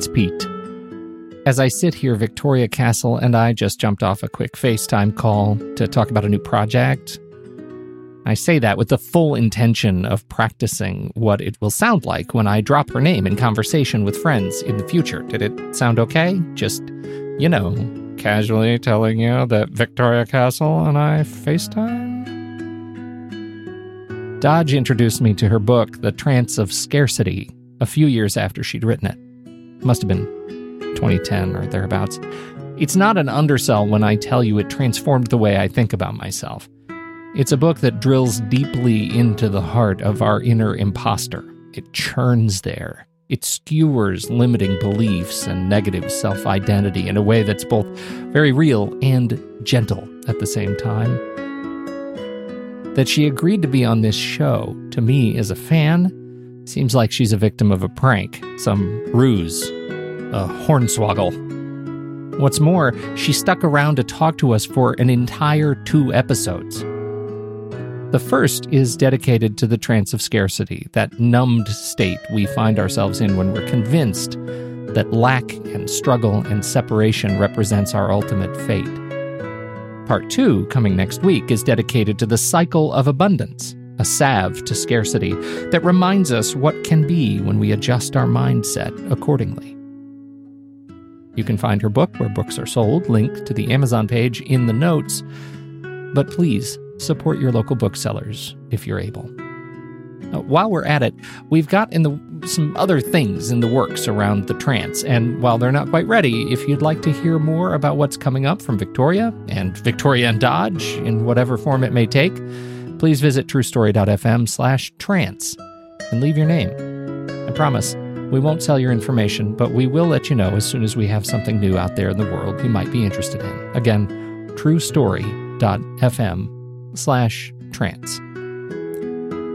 It's Pete. As I sit here, Victoria Castle and I just jumped off a quick FaceTime call to talk about a new project. I say that with the full intention of practicing what it will sound like when I drop her name in conversation with friends in the future. Did it sound okay? Just, you know, casually telling you that Victoria Castle and I FaceTime? Dodge introduced me to her book, The Trance of Scarcity, a few years after she'd written it. Must have been 2010 or thereabouts. It's not an undersell when I tell you it transformed the way I think about myself. It's a book that drills deeply into the heart of our inner imposter. It churns there. It skewers limiting beliefs and negative self identity in a way that's both very real and gentle at the same time. That she agreed to be on this show, to me as a fan, seems like she's a victim of a prank, some ruse, a hornswoggle. What's more, she stuck around to talk to us for an entire two episodes. The first is dedicated to the trance of scarcity, that numbed state we find ourselves in when we're convinced that lack and struggle and separation represents our ultimate fate. Part 2, coming next week, is dedicated to the cycle of abundance, a salve to scarcity that reminds us what can be when we adjust our mindset accordingly. You can find her book where books are sold, linked to the Amazon page in the notes. But please support your local booksellers if you're able. Uh, while we're at it, we've got in the some other things in the works around the trance, and while they're not quite ready, if you'd like to hear more about what's coming up from Victoria and Victoria and Dodge in whatever form it may take, please visit truestory.fm slash trance and leave your name. I promise we won't sell your information, but we will let you know as soon as we have something new out there in the world you might be interested in. Again, truestory.fm slash trance.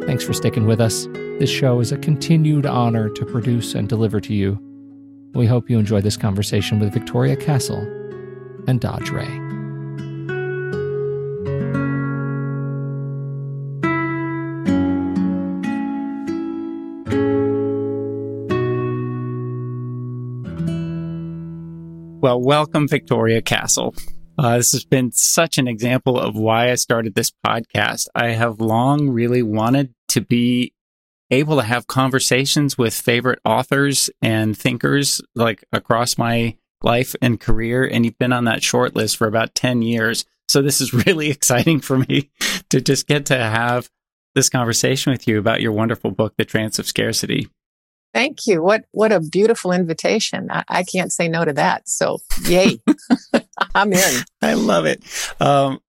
Thanks for sticking with us. This show is a continued honor to produce and deliver to you. We hope you enjoy this conversation with Victoria Castle and Dodge Ray. Welcome, Victoria Castle. Uh, this has been such an example of why I started this podcast. I have long really wanted to be able to have conversations with favorite authors and thinkers like across my life and career. And you've been on that short list for about 10 years. So this is really exciting for me to just get to have this conversation with you about your wonderful book, The Trance of Scarcity. Thank you. What what a beautiful invitation. I, I can't say no to that. So yay. I'm in. I love it. Um,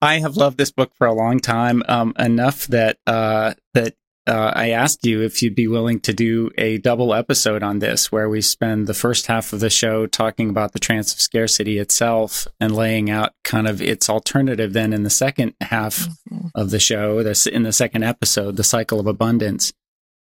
I have loved this book for a long time, um, enough that uh, that uh, I asked you if you'd be willing to do a double episode on this, where we spend the first half of the show talking about the trance of scarcity itself and laying out kind of its alternative. Then in the second half mm-hmm. of the show, this in the second episode, the cycle of abundance.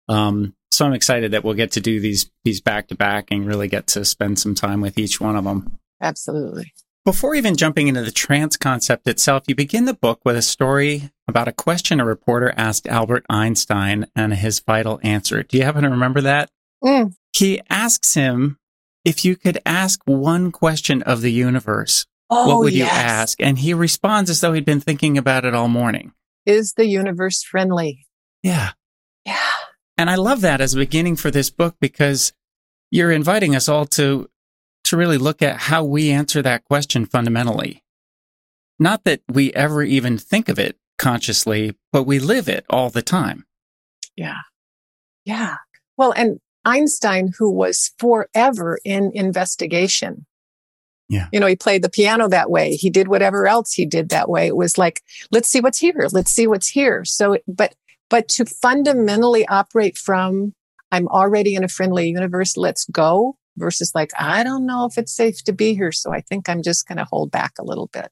Um, so I'm excited that we'll get to do these these back to back and really get to spend some time with each one of them. Absolutely. Before even jumping into the trance concept itself, you begin the book with a story about a question a reporter asked Albert Einstein and his vital answer. Do you happen to remember that? Mm. He asks him if you could ask one question of the universe, oh, what would yes. you ask? And he responds as though he'd been thinking about it all morning. Is the universe friendly? Yeah. Yeah. And I love that as a beginning for this book because you're inviting us all to to really look at how we answer that question fundamentally. Not that we ever even think of it consciously, but we live it all the time. Yeah. Yeah. Well, and Einstein, who was forever in investigation. Yeah. You know, he played the piano that way. He did whatever else he did that way. It was like, let's see what's here. Let's see what's here. So, but but to fundamentally operate from, I'm already in a friendly universe, let's go, versus like, I don't know if it's safe to be here. So I think I'm just going to hold back a little bit.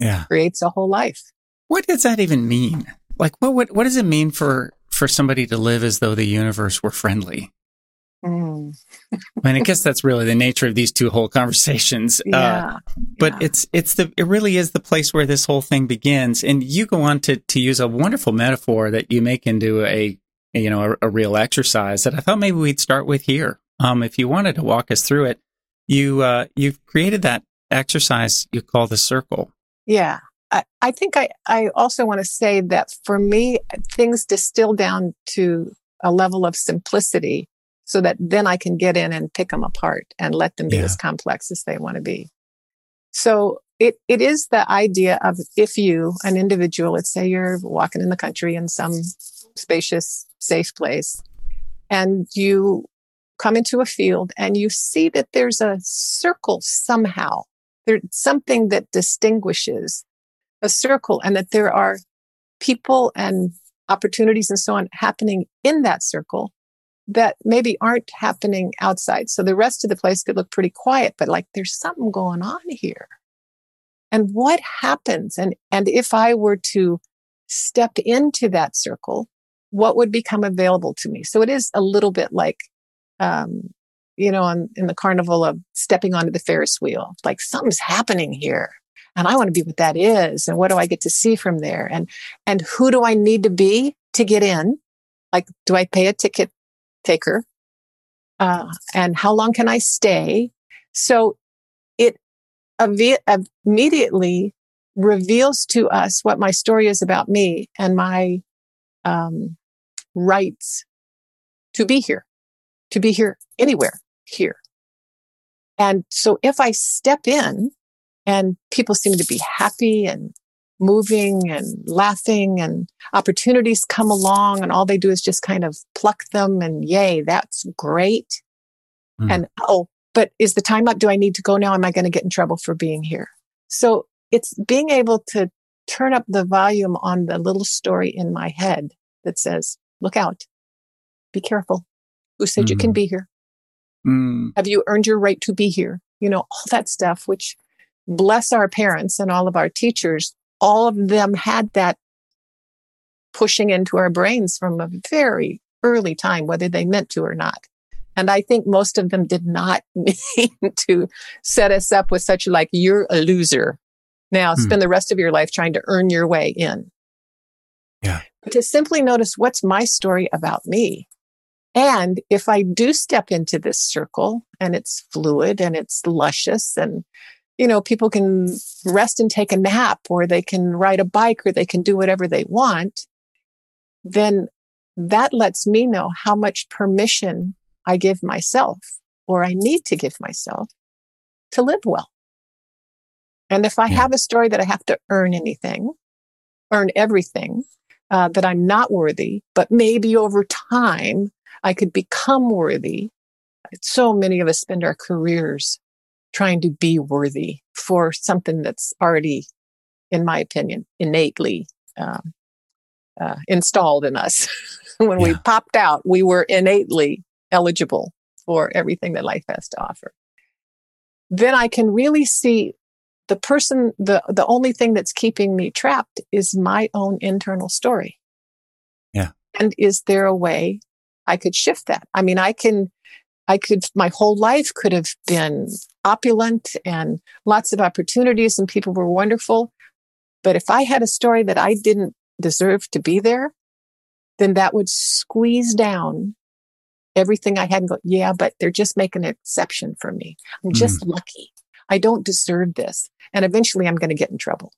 Yeah. Creates a whole life. What does that even mean? Like, what, what, what does it mean for, for somebody to live as though the universe were friendly? Mm. I mean, I guess that's really the nature of these two whole conversations. Yeah, uh, but yeah. it's it's the it really is the place where this whole thing begins. And you go on to to use a wonderful metaphor that you make into a you know a, a real exercise that I thought maybe we'd start with here. um, if you wanted to walk us through it, you uh, you've created that exercise you call the circle. Yeah. I, I think I, I also want to say that for me, things distill down to a level of simplicity so that then I can get in and pick them apart and let them be yeah. as complex as they want to be. So it, it is the idea of if you, an individual, let's say you're walking in the country in some spacious, safe place, and you come into a field and you see that there's a circle somehow. There's something that distinguishes a circle and that there are people and opportunities and so on happening in that circle that maybe aren't happening outside. So the rest of the place could look pretty quiet, but like there's something going on here. And what happens? And, and if I were to step into that circle, what would become available to me? So it is a little bit like, um, you know, on, in the carnival of stepping onto the Ferris wheel, like something's happening here and I want to be what that is. And what do I get to see from there? And, and who do I need to be to get in? Like, do I pay a ticket taker? Uh, and how long can I stay? So it immediately reveals to us what my story is about me and my um, rights to be here, to be here anywhere here. And so if I step in and people seem to be happy and moving and laughing and opportunities come along and all they do is just kind of pluck them and yay, that's great. Mm. And oh, but is the time up? Do I need to go now? Am I going to get in trouble for being here? So it's being able to turn up the volume on the little story in my head that says, look out, be careful. Who said mm. you can hmm. be here? Mm. Have you earned your right to be here? You know, all that stuff, which bless our parents and all of our teachers, all of them had that pushing into our brains from a very early time, whether they meant to or not. And I think most of them did not mean to set us up with such like, you're a loser. Now hmm. spend the rest of your life trying to earn your way in. Yeah. But to simply notice what's my story about me. And if I do step into this circle and it's fluid and it's luscious and you know, people can rest and take a nap or they can ride a bike or they can do whatever they want, then that lets me know how much permission I give myself or I need to give myself to live well. And if I yeah. have a story that I have to earn anything, earn everything, uh, that I'm not worthy, but maybe over time I could become worthy. So many of us spend our careers trying to be worthy for something that's already, in my opinion, innately um, uh, installed in us. when yeah. we popped out, we were innately eligible for everything that life has to offer. Then I can really see the person, the, the only thing that's keeping me trapped is my own internal story. Yeah. And is there a way I could shift that? I mean, I can I could, my whole life could have been opulent and lots of opportunities and people were wonderful. But if I had a story that I didn't deserve to be there, then that would squeeze down everything I had and go, yeah, but they're just making an exception for me. I'm just mm. lucky. I don't deserve this. And eventually I'm going to get in trouble.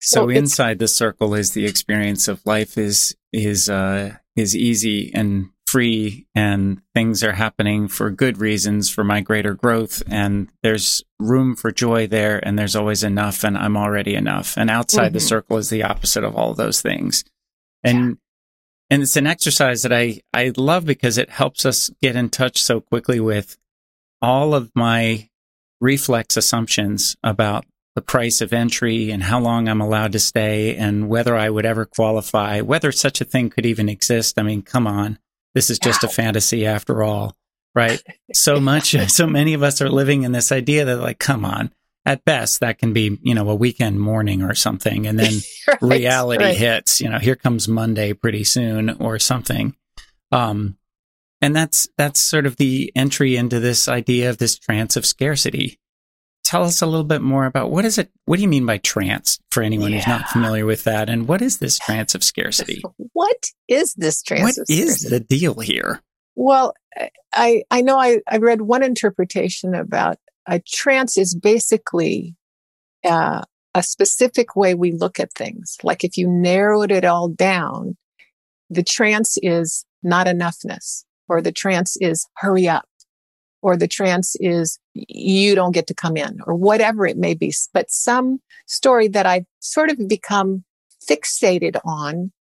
So, so inside the circle is the experience of life is, is, uh, is easy and free and things are happening for good reasons for my greater growth and there's room for joy there and there's always enough and I'm already enough. And outside mm-hmm. the circle is the opposite of all those things. And yeah. and it's an exercise that I I love because it helps us get in touch so quickly with all of my reflex assumptions about the price of entry and how long I'm allowed to stay and whether I would ever qualify, whether such a thing could even exist. I mean, come on. This is just a fantasy after all, right? So much, so many of us are living in this idea that like, come on, at best that can be, you know, a weekend morning or something. And then right, reality right. hits, you know, here comes Monday pretty soon or something. Um, and that's, that's sort of the entry into this idea of this trance of scarcity. Tell us a little bit more about what is it? What do you mean by trance for anyone yeah. who's not familiar with that? And what is this trance of scarcity? What is this trance? What is the deal here? Well, I I know I, I read one interpretation about a trance is basically uh, a specific way we look at things. Like if you narrowed it all down, the trance is not enoughness, or the trance is hurry up, or the trance is you don't get to come in, or whatever it may be. But some story that I've sort of become fixated on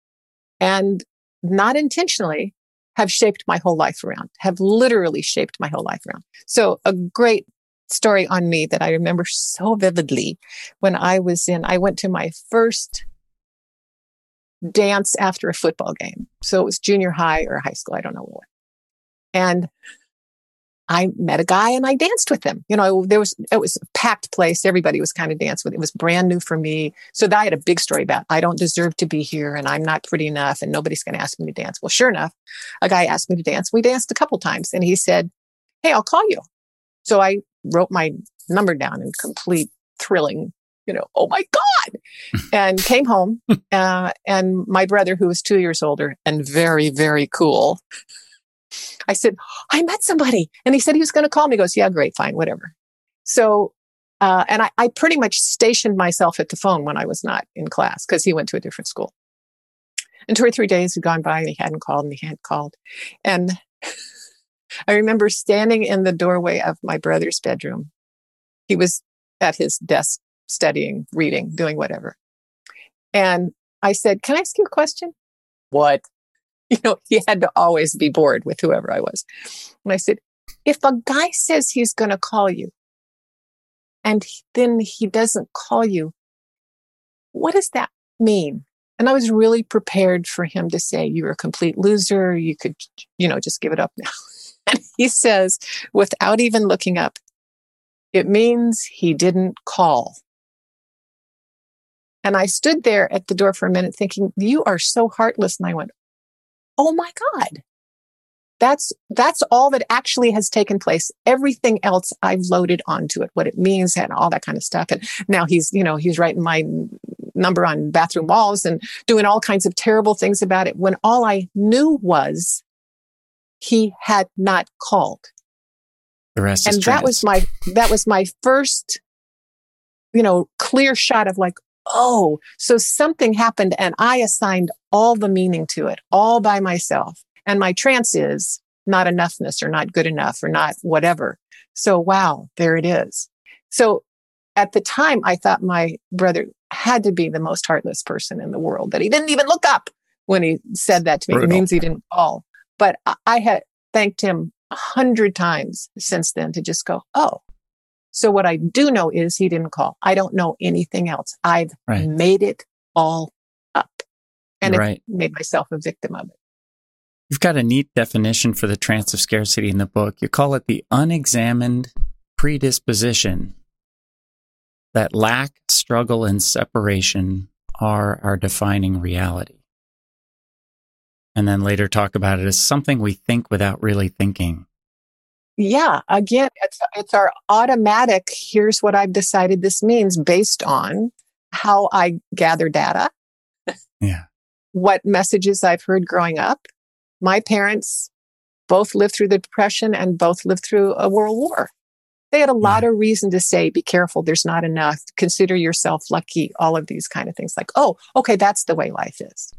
and not intentionally have shaped my whole life around, have literally shaped my whole life around. So a great story on me that I remember so vividly when I was in, I went to my first dance after a football game. So it was junior high or high school. I don't know what. And I met a guy and I danced with him. You know, there was, it was a packed place. Everybody was kind of dancing with. It was brand new for me. So I had a big story about, I don't deserve to be here and I'm not pretty enough and nobody's going to ask me to dance. Well, sure enough, a guy asked me to dance. We danced a couple times and he said, Hey, I'll call you. So I wrote my number down in complete thrilling, you know, oh my God, and came home. Uh, and my brother, who was two years older and very, very cool, I said, I met somebody. And he said he was going to call me. He goes, Yeah, great, fine, whatever. So, uh, and I, I pretty much stationed myself at the phone when I was not in class because he went to a different school. And two or three days had gone by and he hadn't called and he hadn't called. And I remember standing in the doorway of my brother's bedroom. He was at his desk studying, reading, doing whatever. And I said, Can I ask you a question? What? You know, he had to always be bored with whoever I was. And I said, If a guy says he's going to call you and then he doesn't call you, what does that mean? And I was really prepared for him to say, You're a complete loser. You could, you know, just give it up now. And he says, without even looking up, it means he didn't call. And I stood there at the door for a minute thinking, you are so heartless. And I went, Oh my God. That's, that's all that actually has taken place. Everything else I've loaded onto it, what it means and all that kind of stuff. And now he's, you know, he's writing my number on bathroom walls and doing all kinds of terrible things about it when all I knew was he had not called. The rest and that was my that was my first, you know, clear shot of like, oh, so something happened and I assigned all the meaning to it all by myself. And my trance is not enoughness or not good enough or not whatever. So wow, there it is. So at the time, I thought my brother had to be the most heartless person in the world, that he didn't even look up when he said that to me. Brutal. It means he didn't call. But I had thanked him a hundred times since then to just go, oh, so what I do know is he didn't call. I don't know anything else. I've right. made it all up and right. made myself a victim of it. You've got a neat definition for the trance of scarcity in the book. You call it the unexamined predisposition that lack, struggle, and separation are our defining reality and then later talk about it as something we think without really thinking. Yeah, again, it's it's our automatic. Here's what I've decided this means based on how I gather data. Yeah. what messages I've heard growing up. My parents both lived through the depression and both lived through a world war. They had a lot yeah. of reason to say, be careful, there's not enough, consider yourself lucky, all of these kind of things like, oh, okay, that's the way life is.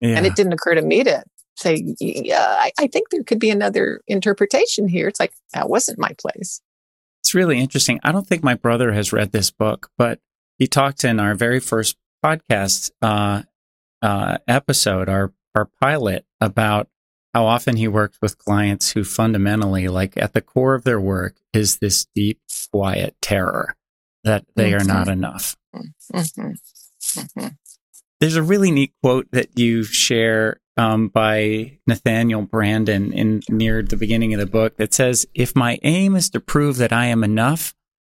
Yeah. And it didn't occur to me to say, yeah, I, I think there could be another interpretation here. It's like, that wasn't my place. It's really interesting. I don't think my brother has read this book, but he talked in our very first podcast uh, uh, episode, our our pilot, about how often he works with clients who fundamentally, like at the core of their work, is this deep, quiet terror that they mm-hmm. are not enough. Mm-hmm. Mm-hmm. There's a really neat quote that you share um, by Nathaniel Branden in near the beginning of the book that says, "If my aim is to prove that I am enough,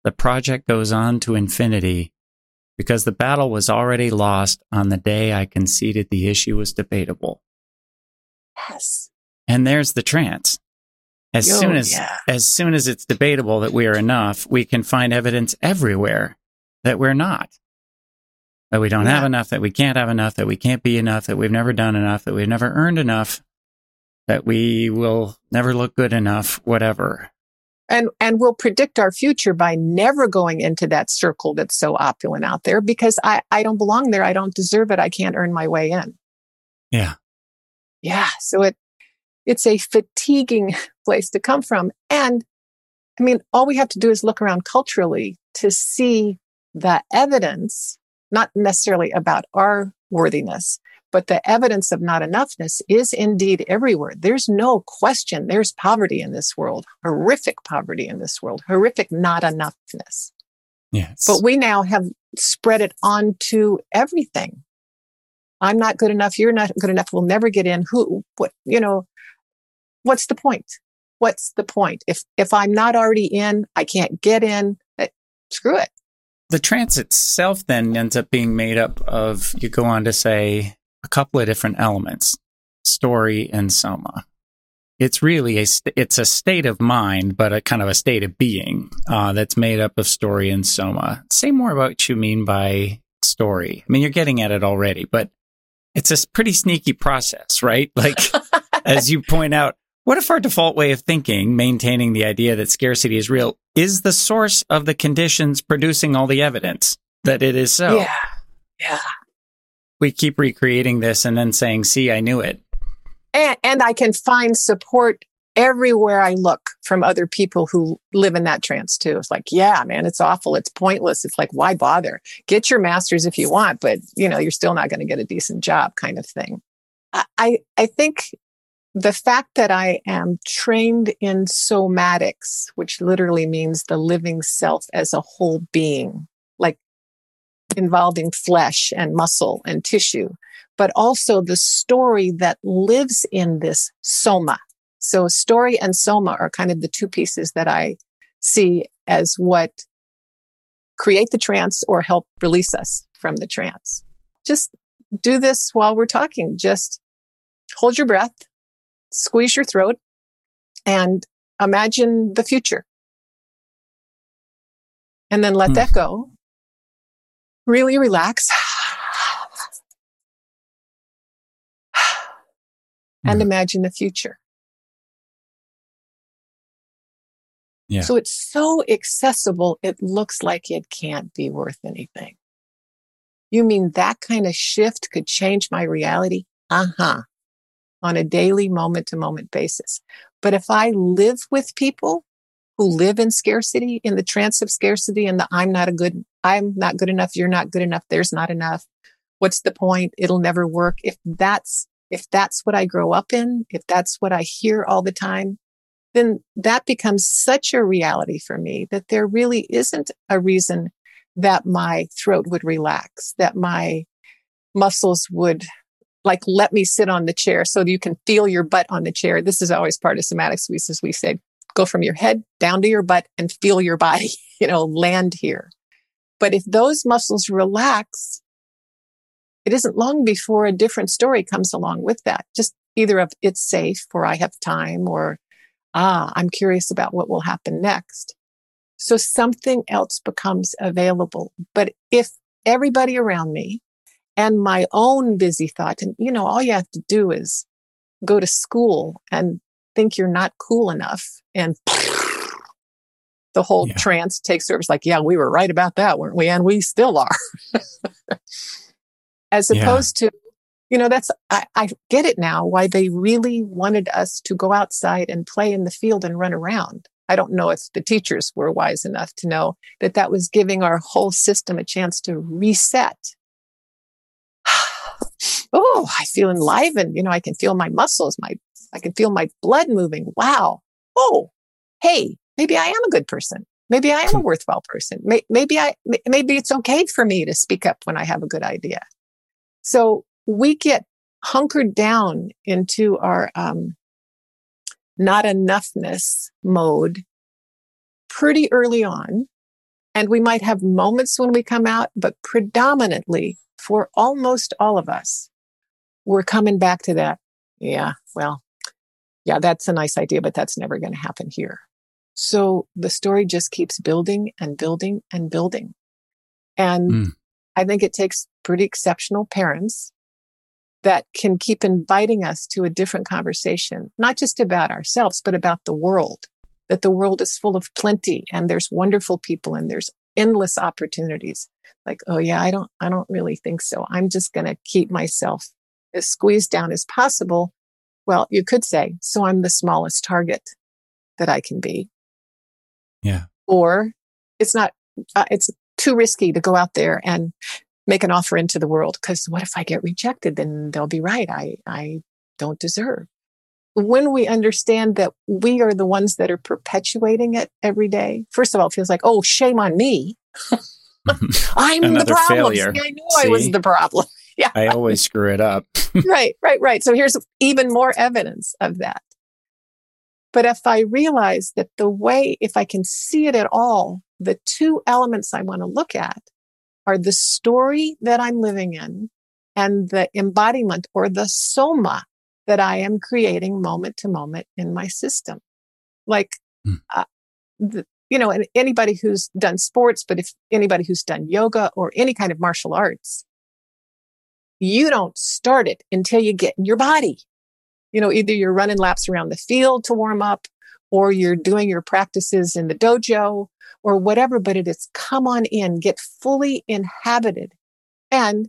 the project goes on to infinity, because the battle was already lost on the day I conceded the issue was debatable." Yes. And there's the trance. As oh, soon as yeah. as soon as it's debatable that we are enough, we can find evidence everywhere that we're not that we don't yeah. have enough, that we can't have enough, that we can't be enough, that we've never done enough, that we've never earned enough. that we will never look good enough, whatever. And, and we'll predict our future by never going into that circle that's so opulent out there because I, I don't belong there. I don't deserve it. I can't earn my way in. Yeah. Yeah. So it, it's a fatiguing place to come from. And I mean, all we have to do is look around culturally to see the evidence, not necessarily about our worthiness, but the evidence of not enoughness is indeed everywhere. There's no question. There's poverty in this world, horrific poverty in this world, horrific not enoughness. Yes. But we now have spread it onto everything. I'm not good enough. You're not good enough. We'll never get in. Who, what, you know, what's the point? What's the point? If, if I'm not already in, I can't get in. Eh, screw it. The trance itself then ends up being made up of, you go on to say, a couple of different elements, story and soma. It's really a st- it's a state of mind, but a kind of a state of being uh, that's made up of story and soma. Say more about what you mean by story. I mean, you're getting at it already, but it's a pretty sneaky process, right? Like, as you point out, what if our default way of thinking, maintaining the idea that scarcity is real, is the source of the conditions producing all the evidence that it is so? Yeah. Yeah we keep recreating this and then saying, see, I knew it. And, and I can find support everywhere I look from other people who live in that trance too. It's like, yeah, man, it's awful. It's pointless. It's like, why bother? Get your master's if you want, but you know, you're still not going to get a decent job kind of thing. I, I think the fact that I am trained in somatics, which literally means the living self as a whole being, like involving flesh and muscle and tissue, but also the story that lives in this soma. So story and soma are kind of the two pieces that I see as what create the trance or help release us from the trance. Just do this while we're talking. Just hold your breath, squeeze your throat, and imagine the future. And then let hmm. that go really relax and mm. imagine the future. Yeah. So it's so accessible, it looks like it can't be worth anything. You mean that kind of shift could change my reality? Uh huh. On a daily moment to moment basis. But if I live with people who live in scarcity, in the trance of scarcity and the I'm not a good, I'm not good enough, you're not good enough, there's not enough. What's the point? It'll never work. If that's, if that's what I grow up in, if that's what I hear all the time, then that becomes such a reality for me that there really isn't a reason that my throat would relax, that my muscles would like let me sit on the chair so you can feel your butt on the chair. This is always part of somatic suites, as we say, go from your head down to your butt and feel your body, you know, land here. But if those muscles relax, it isn't long before a different story comes along with that. Just either of it's safe or I have time or, ah, I'm curious about what will happen next. So something else becomes available. But if everybody around me and my own busy thought, and you know, all you have to do is go to school and think you're not cool enough and the whole yeah. trance takes over. It's like, yeah, we were right about that, weren't we? And we still are. As opposed yeah. to, you know, that's, I, I get it now why they really wanted us to go outside and play in the field and run around. I don't know if the teachers were wise enough to know that that was giving our whole system a chance to reset. Oh, I feel enlivened. You know, I can feel my muscles, my I can feel my blood moving. Wow. Oh, hey, maybe I am a good person. Maybe I am a worthwhile person. Maybe I, maybe it's okay for me to speak up when I have a good idea. So we get hunkered down into our, um, not enoughness mode pretty early on. And we might have moments when we come out, but predominantly for almost all of us, we're coming back to that. Yeah, well, yeah, that's a nice idea, but that's never going to happen here. So the story just keeps building and building and building. And mm. I think it takes pretty exceptional parents that can keep inviting us to a different conversation, not just about ourselves, but about the world, that the world is full of plenty and there's wonderful people and there's endless opportunities. Like, oh yeah, I don't, I don't really think so. I'm just going to keep myself as squeezed down as possible. Well, you could say, so I'm the smallest target that I can be. Yeah. Or it's not, uh, it's too risky to go out there and make an offer into the world because what if I get rejected? Then they'll be right. I, I don't deserve. When we understand that we are the ones that are perpetuating it every day, first of all, it feels like, oh, shame on me. I'm the problem. See, I knew See? I was the problem. yeah. I always screw it up. right, right, right. So here's even more evidence of that. But if I realize that the way, if I can see it at all, the two elements I want to look at are the story that I'm living in and the embodiment or the soma that I am creating moment to moment in my system. Like, mm. uh, the, you know, anybody who's done sports, but if anybody who's done yoga or any kind of martial arts, you don't start it until you get in your body. You know, either you're running laps around the field to warm up or you're doing your practices in the dojo or whatever, but it is come on in, get fully inhabited. And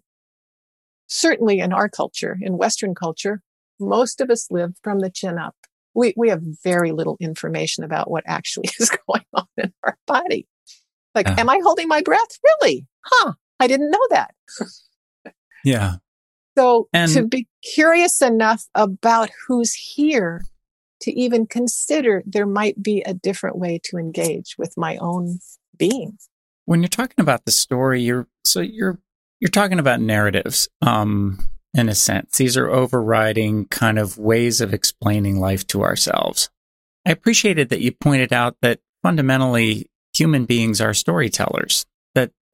certainly in our culture, in Western culture, most of us live from the chin up. We, we have very little information about what actually is going on in our body. Like, uh, am I holding my breath? Really? Huh. I didn't know that. Yeah. So and, to be curious enough about who's here to even consider there might be a different way to engage with my own being. When you're talking about the story, you're so you're you're talking about narratives, um, in a sense. These are overriding kind of ways of explaining life to ourselves. I appreciated that you pointed out that fundamentally human beings are storytellers.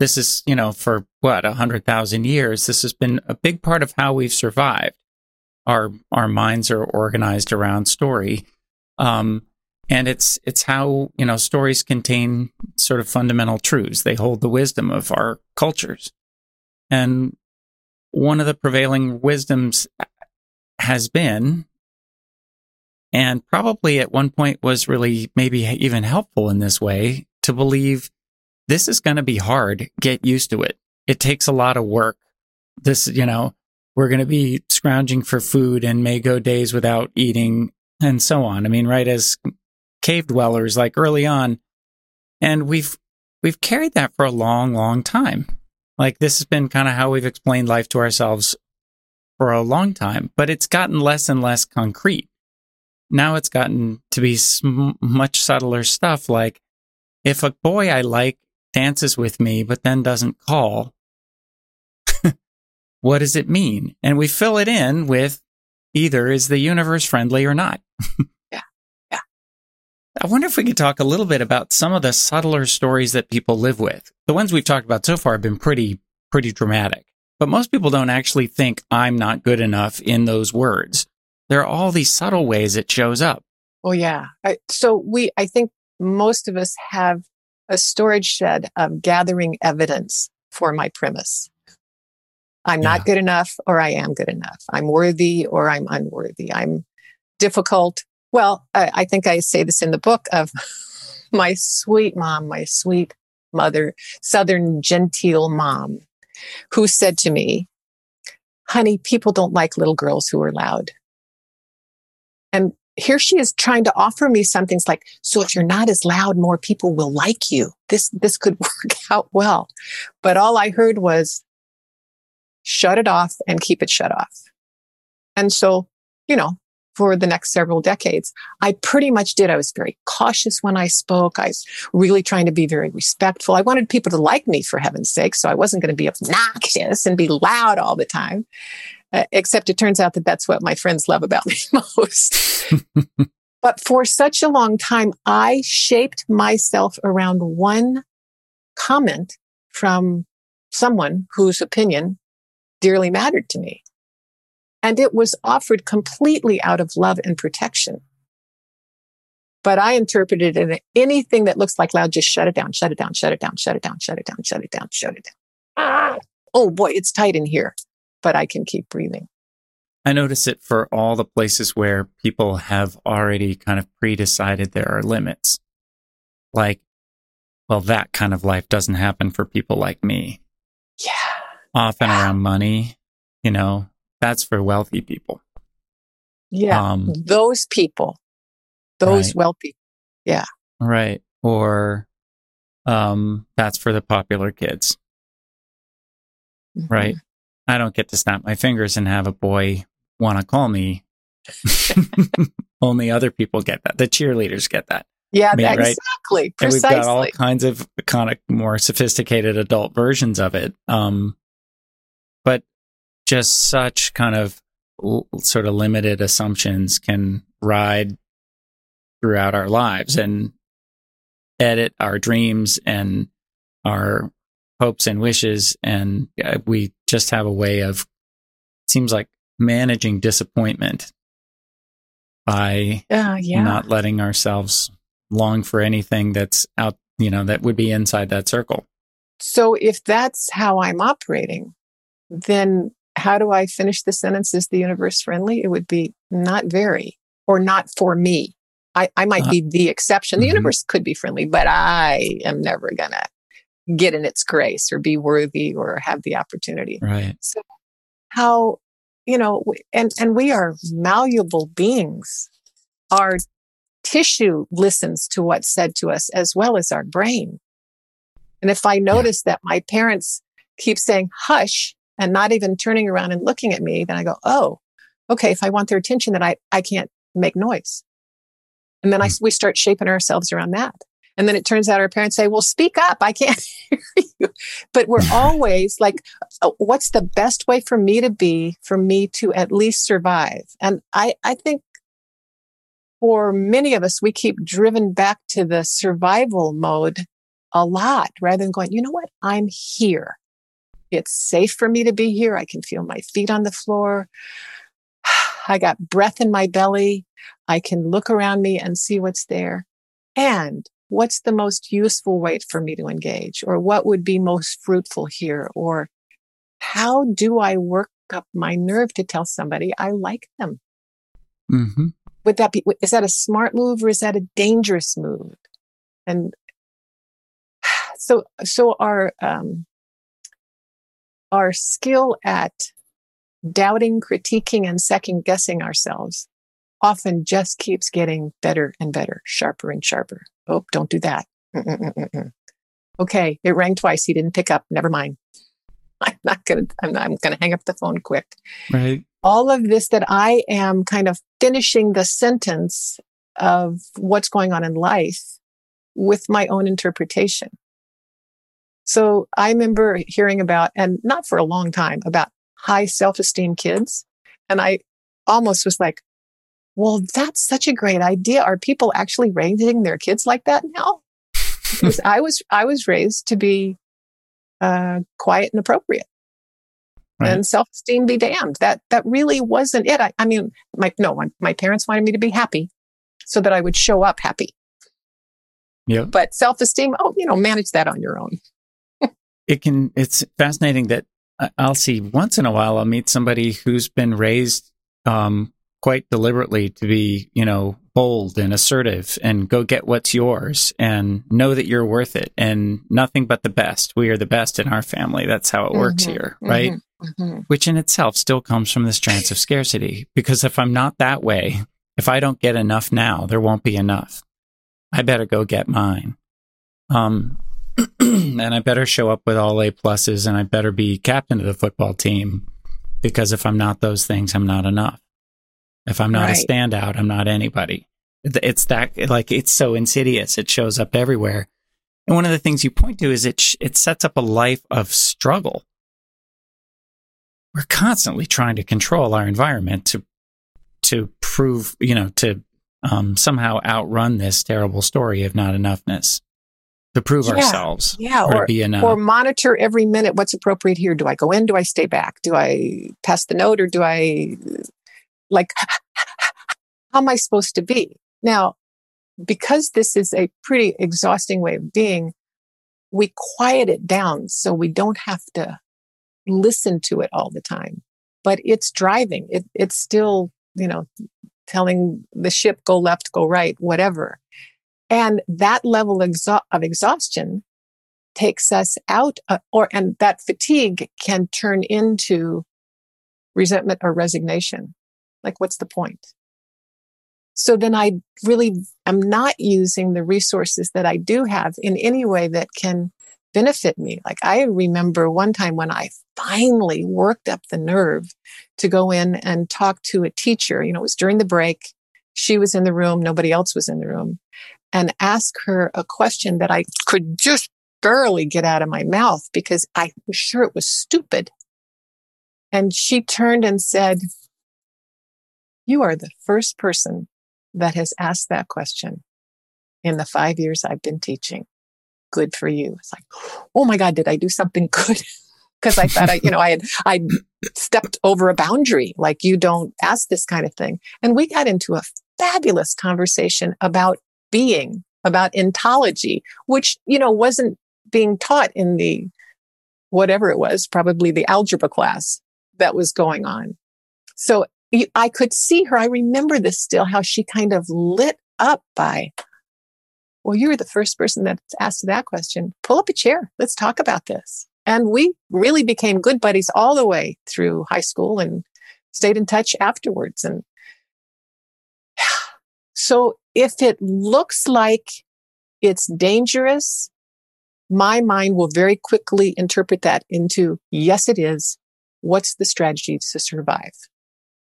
This is, you know, for what, a hundred thousand years, this has been a big part of how we've survived our our minds are organized around story. Um, and it's it's how you know stories contain sort of fundamental truths. They hold the wisdom of our cultures, and one of the prevailing wisdoms has been, and probably at one point was really maybe even helpful in this way to believe this is going to be hard. Get used to it. It takes a lot of work. This you know we're going to be scrounging for food and may go days without eating and so on. I mean, right as cave dwellers, like early on, and we've we've carried that for a long, long time. Like this has been kind of how we've explained life to ourselves for a long time, but it's gotten less and less concrete. Now it's gotten to be sm- much subtler stuff like if a boy I like dances with me but then doesn't call, what does it mean? And we fill it in with either is the universe friendly or not. yeah. Yeah. I wonder if we could talk a little bit about some of the subtler stories that people live with. The ones we've talked about so far have been pretty, pretty dramatic, but most people don't actually think I'm not good enough in those words. There are all these subtle ways it shows up. Oh, yeah. I, so we, I think most of us have a storage shed of gathering evidence for my premise. I'm yeah. not good enough or I am good enough. I'm worthy or I'm unworthy. I'm difficult. Well, I, I think I say this in the book of my sweet mom, my sweet mother, Southern genteel mom, who said to me, honey, people don't like little girls who are loud. And here she is trying to offer me something it's like, so if you're not as loud, more people will like you. This, this could work out well. But all I heard was, shut it off and keep it shut off. And so, you know, for the next several decades, I pretty much did. I was very cautious when I spoke. I was really trying to be very respectful. I wanted people to like me for heaven's sake. So I wasn't going to be obnoxious and be loud all the time. Uh, except it turns out that that's what my friends love about me most. but for such a long time, I shaped myself around one comment from someone whose opinion dearly mattered to me. And it was offered completely out of love and protection. But I interpreted it in anything that looks like loud, just shut it down, shut it down, shut it down, shut it down, shut it down, shut it down, shut it down. Ah, oh boy, it's tight in here, but I can keep breathing. I notice it for all the places where people have already kind of pre-decided there are limits. Like, well, that kind of life doesn't happen for people like me. Yeah. Often Yeah. around money, you know, that's for wealthy people. Yeah. Um, those people, those Right. wealthy. Yeah. Right. Or, um, that's for the popular kids, right? I don't get to snap my fingers and have a boy want to call me. Only other people get that. The cheerleaders get that. Yeah, I mean, that- right? exactly. And we've got all kinds of kind of more sophisticated adult versions of it. Um, but just such kind of l- sort of limited assumptions can ride throughout our lives and edit our dreams and our hopes and wishes. And uh, we just have a way of, seems like managing disappointment by Yeah, yeah. not letting ourselves long for anything that's out, you know, that would be inside that circle. So if that's how I'm operating, then how do I finish the sentence? Is the universe friendly? It would be not very or not for me. I, I might Uh, be the exception. The mhm. universe could be friendly, but I am never going to get in its grace or be worthy or have the opportunity. Right. So how, you know, and, and we are malleable beings. Our tissue listens to what's said to us as well as our brain. And if I notice that my parents keep saying hush and not even turning around and looking at me, then I go, oh, okay, if I want their attention, then I, I can't make noise. And then I, hmm. we start shaping ourselves around that. And then it turns out our parents say, well, speak up. I can't hear you. But we're always like, uh, what's the best way for me to be, for me to at least survive? And I, I think for many of us, we keep driven back to the survival mode a lot rather than going, you know what? I'm here. It's safe for me to be here. I can feel my feet on the floor. I got breath in my belly. I can look around me and see what's there. And what's the most useful way for me to engage? Or what would be most fruitful here? Or how do I work up my nerve to tell somebody I like them? Mm-hmm. would that be is that a smart move or is that a dangerous move and so so our um our skill at doubting critiquing and second guessing ourselves often just keeps getting better and better sharper and sharper oh don't do that Mm-mm-mm-mm. okay it rang twice he didn't pick up never mind i'm not gonna i'm, not, I'm gonna hang up the phone quick Right. all of this that I am kind of finishing the sentence of what's going on in life with my own interpretation. So I remember hearing about, and not for a long time, about high self esteem kids. And I almost was like, well, that's such a great idea. Are people actually raising their kids like that now? Because I was, I was raised to be uh, quiet and appropriate Right. and self-esteem be damned. That that really wasn't it. I, I mean, my no, my, my parents wanted me to be happy, so that I would show up happy. Yep. But self-esteem, oh, you know, manage that on your own. It can, it's fascinating that I'll see once in a while, I'll meet somebody who's been raised, um, quite deliberately to be, you know, bold and assertive and go get what's yours and know that you're worth it and nothing but the best. We are the best in our family. That's how it works Mhm, here. Right. Mhm, mhm. which in itself still comes from this trance of scarcity. Because if I'm not that way, if I don't get enough now, there won't be enough. I better go get mine. Um, and I better show up with all A pluses and I better be captain of the football team because if I'm not those things, I'm not enough. If I'm not a standout, I'm not anybody. It's that, like, it's so insidious. It shows up everywhere. And one of the things you point to is it, sh- it sets up a life of struggle we're constantly trying to control our environment to to prove, you know, to um, somehow outrun this terrible story of not enoughness, to prove Yeah. ourselves Yeah, or, or to be enough. or monitor every minute what's appropriate here. Do I go in? Do I stay back? Do I pass the note or do I like how am I supposed to be? Now, because this is a pretty exhausting way of being, we quiet it down so we don't have to listen to it all the time. but it's driving. It, it's still, you know, telling the ship go left, go right, whatever. And that level of exhaustion takes us out, uh, or, and that fatigue can turn into resentment or resignation. Like, what's the point? So then I really am not using the resources that I do have in any way that can benefit me. Like I remember one time when I finally worked up the nerve to go in and talk to a teacher, you know, it was during the break. She was in the room. Nobody else was in the room and ask her a question that I could just barely get out of my mouth because I was sure it was stupid. And she turned and said, you are the first person that has asked that question in the five years I've been teaching. Good for you. It's like, oh my God, did I do something good? Because I thought I, you know, I had I stepped over a boundary. Like you don't ask this kind of thing. And we got into a fabulous conversation about being, about ontology, which, you know, wasn't being taught in the whatever it was, probably the algebra class that was going on. So I could see her. I remember this still, how she kind of lit up by, well, you were the first person that's asked that question. Pull up a chair. Let's talk about this. And we really became good buddies all the way through high school and stayed in touch afterwards. And so if it looks like it's dangerous, my mind will very quickly interpret that into, yes, it is. What's the strategy to survive?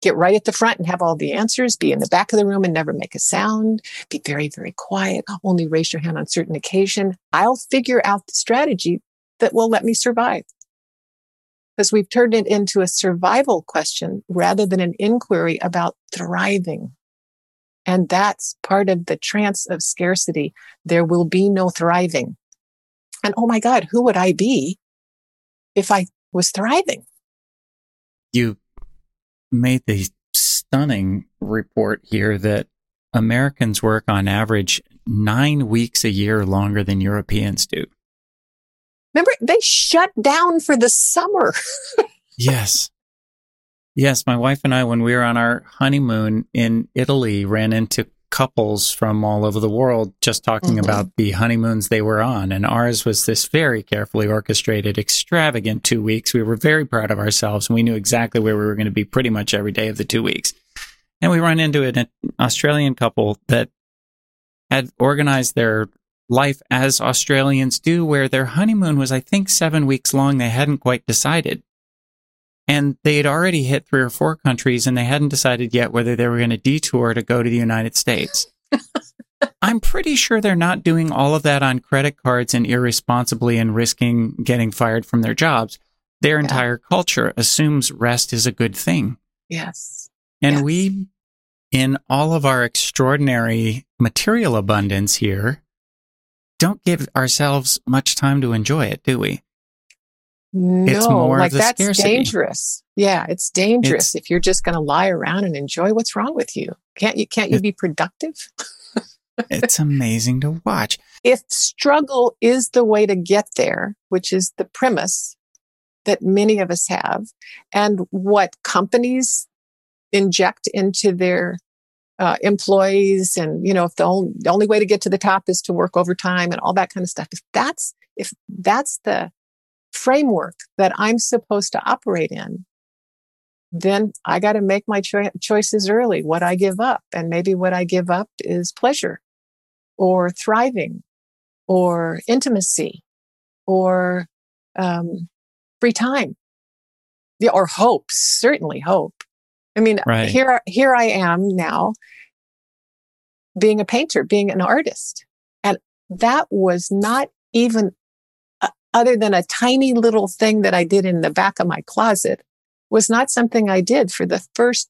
Get right at the front and have all the answers, be in the back of the room and never make a sound, be very, very quiet, only raise your hand on certain occasion. I'll figure out the strategy that will let me survive. Because we've turned it into a survival question rather than an inquiry about thriving. And that's part of the trance of scarcity. There will be no thriving. And oh my God, who would I be if I was thriving? You made the stunning report here that Americans work on average nine weeks a year longer than Europeans do. Remember, they shut down for the summer. yes. Yes. My wife and I, when we were on our honeymoon in Italy, ran into couples from all over the world just talking mm-hmm. about the honeymoons they were on. And ours was this very carefully orchestrated, extravagant two weeks. We were very proud of ourselves and we knew exactly where we were going to be pretty much every day of the two weeks. And we run into an Australian couple that had organized their life as Australians do, where their honeymoon was, I think, seven weeks long. They hadn't quite decided. And they had already hit three or four countries and they hadn't decided yet whether they were going to detour to go to the United States. I'm pretty sure they're not doing all of that on credit cards and irresponsibly and risking getting fired from their jobs. Their yeah. entire culture assumes rest is a good thing. Yes. And yes. we, in all of our extraordinary material abundance here, don't give ourselves much time to enjoy it, do we? No, like that's scarcity. dangerous. Yeah, it's dangerous it's, if you're just going to lie around and enjoy what's wrong with you. Can't you can't you it, be productive? it's amazing to watch. If struggle is the way to get there, which is the premise that many of us have, and what companies inject into their uh, employees, and you know, if the only, the only way to get to the top is to work overtime and all that kind of stuff, if that's if that's the framework that I'm supposed to operate in, then I got to make my cho- choices early, what I give up. And maybe what I give up is pleasure or thriving or intimacy or um, free time yeah, or hope, certainly hope. I mean, right. here, here I am now being a painter, being an artist. And that was not even other than a tiny little thing that I did in the back of my closet, was not something I did for the first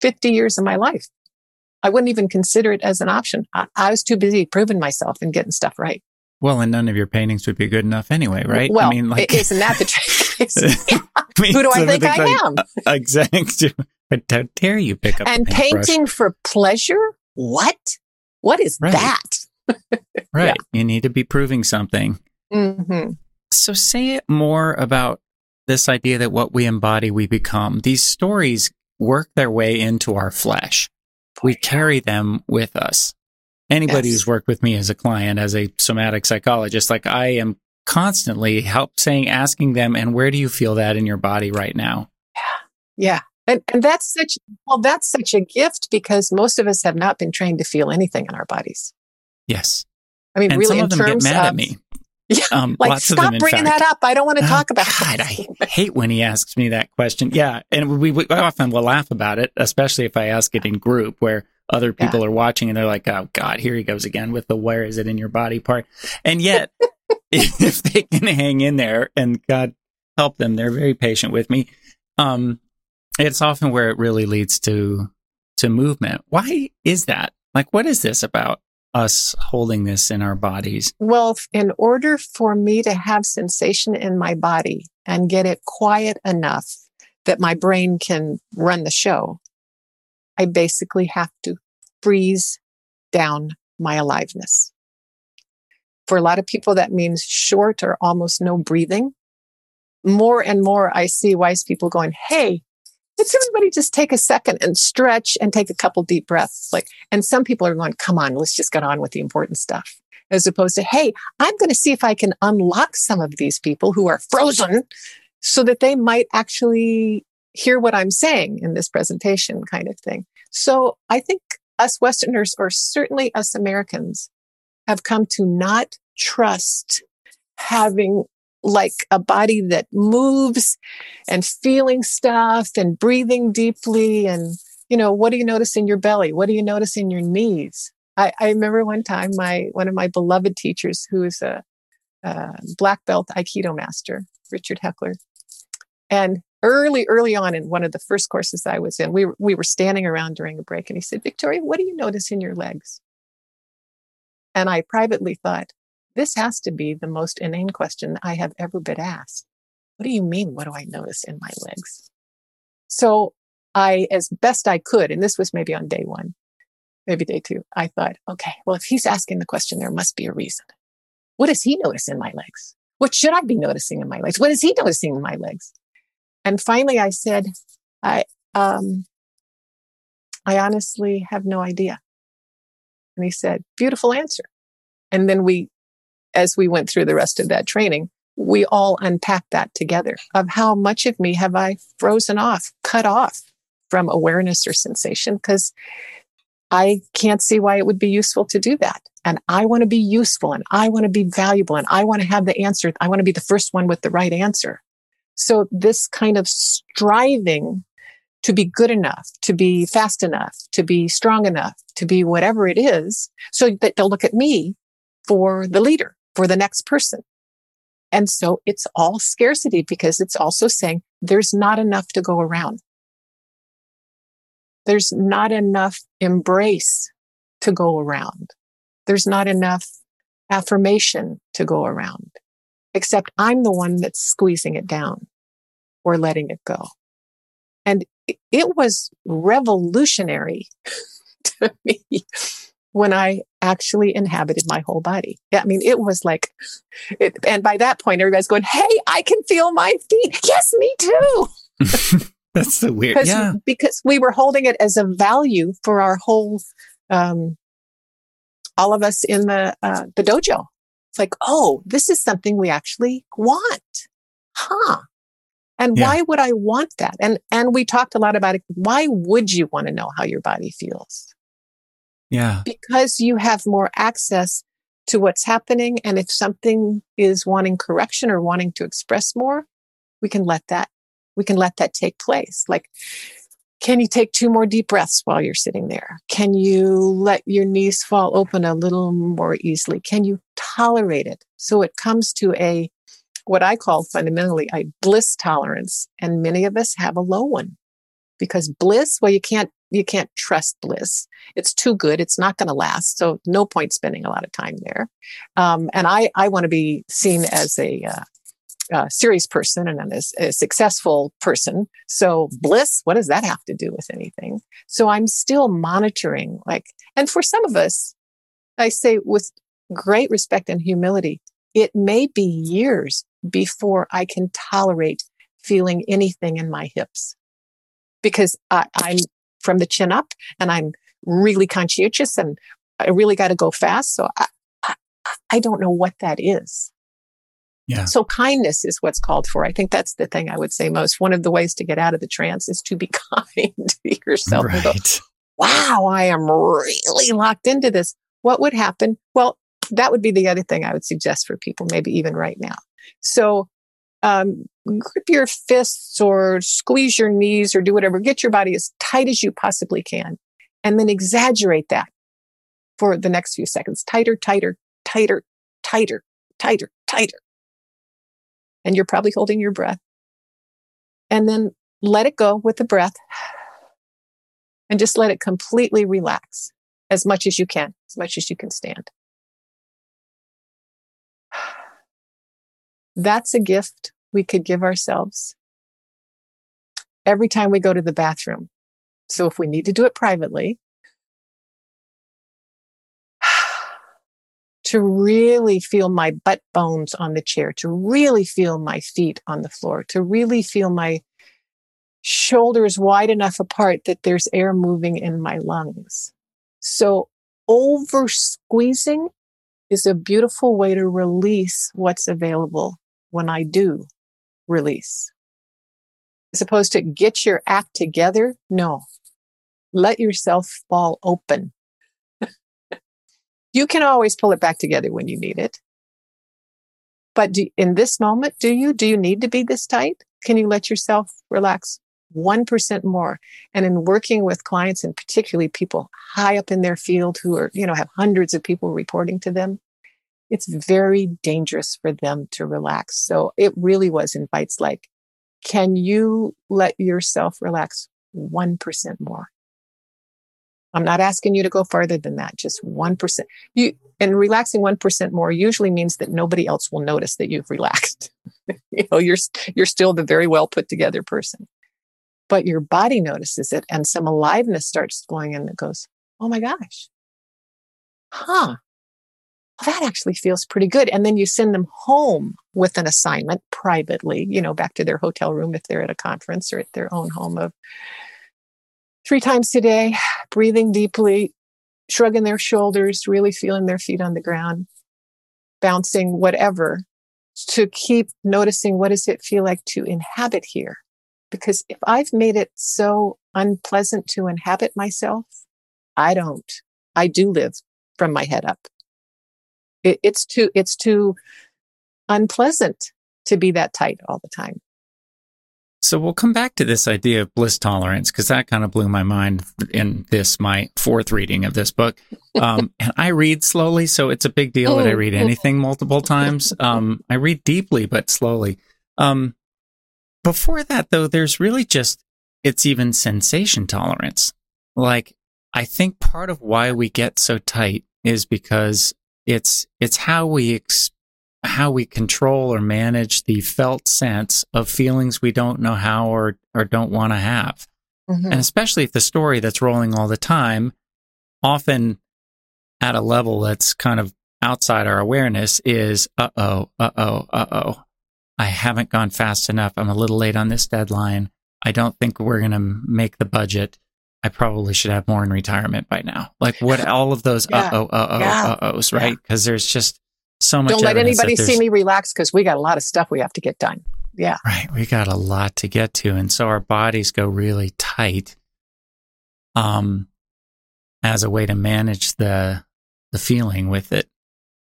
50 years of my life. I wouldn't even consider it as an option. I, I was too busy proving myself and getting stuff right. Well, and none of your paintings would be good enough anyway, right? Well, I mean, like, isn't that the trick? Who do I think I am? Exactly. How dare you pick up and painting for pleasure? What? What is right. that? right. Yeah. You need to be proving something. Mm-hmm. So say it more about this idea that what we embody, we become. These stories work their way into our flesh. We carry them with us. Anybody yes. who's worked with me as a client, as a somatic psychologist, like I am constantly help saying, asking them, and where do you feel that in your body right now? Yeah. Yeah. And, and that's such, well, that's such a gift because most of us have not been trained to feel anything in our bodies. Yes. I mean, and really, some of them get mad of, at me. Yeah, um, like stop bringing that up. I don't want to oh, talk about. God, I hate when he asks me that question. Yeah, and we, we often will laugh about it, especially if I ask it in group where other people yeah. are watching and they're like, "Oh God, here he goes again with the where is it in your body part." And yet, if they can hang in there, and God help them, they're very patient with me. Um, it's often where it really leads to to movement. Why is that? Like, what is this about? Us holding this in our bodies? Well, in order for me to have sensation in my body and get it quiet enough that my brain can run the show, I basically have to freeze down my aliveness. For a lot of people, that means short or almost no breathing. More and more, I see wise people going, Hey, let's everybody just take a second and stretch and take a couple deep breaths. Like, and some people are going, come on, let's just get on with the important stuff. As opposed to, hey, I'm going to see if I can unlock some of these people who are frozen so that they might actually hear what I'm saying in this presentation kind of thing. So I think us Westerners, or certainly us Americans, have come to not trust having like a body that moves and feeling stuff and breathing deeply and you know what do you notice in your belly? What do you notice in your knees? I, I remember one time my one of my beloved teachers who is a, a black belt aikido master richard heckler. And early early on in one of the first courses i was in we, we were standing around during a break and he said victoria what do you notice in your legs? And i privately thought this has to be the most inane question I have ever been asked. What do you mean? What do I notice in my legs? So I, as best I could, and this was maybe on day one, maybe day two, I thought, okay, well, if he's asking the question, there must be a reason. What does he notice in my legs? What should I be noticing in my legs? What is he noticing in my legs? And finally I said, I, um, I honestly have no idea. And he said, beautiful answer. And then we as we went through the rest of that training, we all unpacked that together of how much of me have I frozen off, cut off from awareness or sensation because I can't see why it would be useful to do that. And I want to be useful and I want to be valuable and I want to have the answer. I want to be the first one with the right answer. So this kind of striving to be good enough, to be fast enough, to be strong enough, to be whatever it is, so that they'll look at me for the leader for the next person. And so it's all scarcity because it's also saying there's not enough to go around. There's not enough embrace to go around. There's not enough affirmation to go around, except I'm the one that's squeezing it down or letting it go. And it was revolutionary to me when I actually inhabited my whole body. Yeah, I mean, it was like, it, and by that point, everybody's going, "Hey, I can feel my feet." Yes, me too. That's so weird. Yeah, because we were holding it as a value for our whole, um, all of us in the uh, the dojo. It's like, oh, this is something we actually want, huh? And yeah. why would I want that? And and we talked a lot about it. Why would you want to know how your body feels? Yeah. Because you have more access to what's happening. And if something is wanting correction or wanting to express more, we can let that, we can let that take place. Like, can you take two more deep breaths while you're sitting there? Can you let your knees fall open a little more easily? Can you tolerate it? So it comes to a, what I call fundamentally a bliss tolerance. And many of us have a low one because bliss, well, you can't you can't trust bliss. It's too good. It's not going to last. So no point spending a lot of time there. Um, and I, I want to be seen as a, uh, uh, serious person and as a successful person. So bliss, what does that have to do with anything? So I'm still monitoring like, and for some of us, I say with great respect and humility, it may be years before I can tolerate feeling anything in my hips because I, I'm from the chin up and I'm really conscientious and I really got to go fast. So I, I, I don't know what that is. Yeah. So kindness is what's called for. I think that's the thing I would say most. One of the ways to get out of the trance is to be kind to yourself. Right. Go, wow, I am really locked into this. What would happen? Well, that would be the other thing I would suggest for people, maybe even right now. So, um, grip your fists or squeeze your knees or do whatever. Get your body as tight as you possibly can. And then exaggerate that for the next few seconds. Tighter, tighter, tighter, tighter, tighter, tighter and you're probably holding your breath. And then let it go with the breath and just let it completely relax as much as you can, as much as you can stand. That's a gift we could give ourselves every time we go to the bathroom. So if we need to do it privately, to really feel my butt bones on the chair, to really feel my feet on the floor, to really feel my shoulders wide enough apart that there's air moving in my lungs. So over squeezing is a beautiful way to release what's available when I do release. As opposed to get your act together. No, let yourself fall open you can always pull it back together when you need it. But do, in this moment, do you? Do you need to be this tight? Can you let yourself relax 1% more? And in working with clients and particularly people high up in their field who are, you know, have hundreds of people reporting to them, it's very dangerous for them to relax. So it really was in bites like, can you let yourself relax 1% more? I'm not asking you to go farther than that, just 1%. You, and relaxing 1% more usually means that nobody else will notice that you've relaxed. you know, you're, you're still the very well put together person, but your body notices it and some aliveness starts going in that goes, Oh my gosh. Huh. Well, that actually feels pretty good. And then you send them home with an assignment privately, you know, back to their hotel room if they're at a conference or at their own home of three times a day, breathing deeply, shrugging their shoulders, really feeling their feet on the ground, bouncing, whatever, to keep noticing what does it feel like to inhabit here? Because if I've made it so unpleasant to inhabit myself, I don't. I do live from my head up. It, it's too, it's too unpleasant to be that tight all the time. So we'll come back to this idea of bliss tolerance because that kind of blew my mind in this my fourth reading of this book. Um, and I read slowly, so it's a big deal that I read anything multiple times. Um, I read deeply but slowly. Um, before that, though, there's really just it's even sensation tolerance. Like I think part of why we get so tight is because it's it's how we ex- how we control or manage the felt sense of feelings we don't know how or, or don't want to have. Mm-hmm. And especially if the story that's rolling all the time, often at a level that's kind of outside our awareness, is uh oh, uh oh, uh oh. I haven't gone fast enough. I'm a little late on this deadline. I don't think we're going to make the budget. I probably should have more in retirement by now. Like what all of those uh oh, uh oh, uh ohs, right? Because there's just so much. Don't let anybody see me relax because we got a lot of stuff we have to get done. Yeah. Right. We got a lot to get to. And so our bodies go really tight um, as a way to manage the the feeling with it.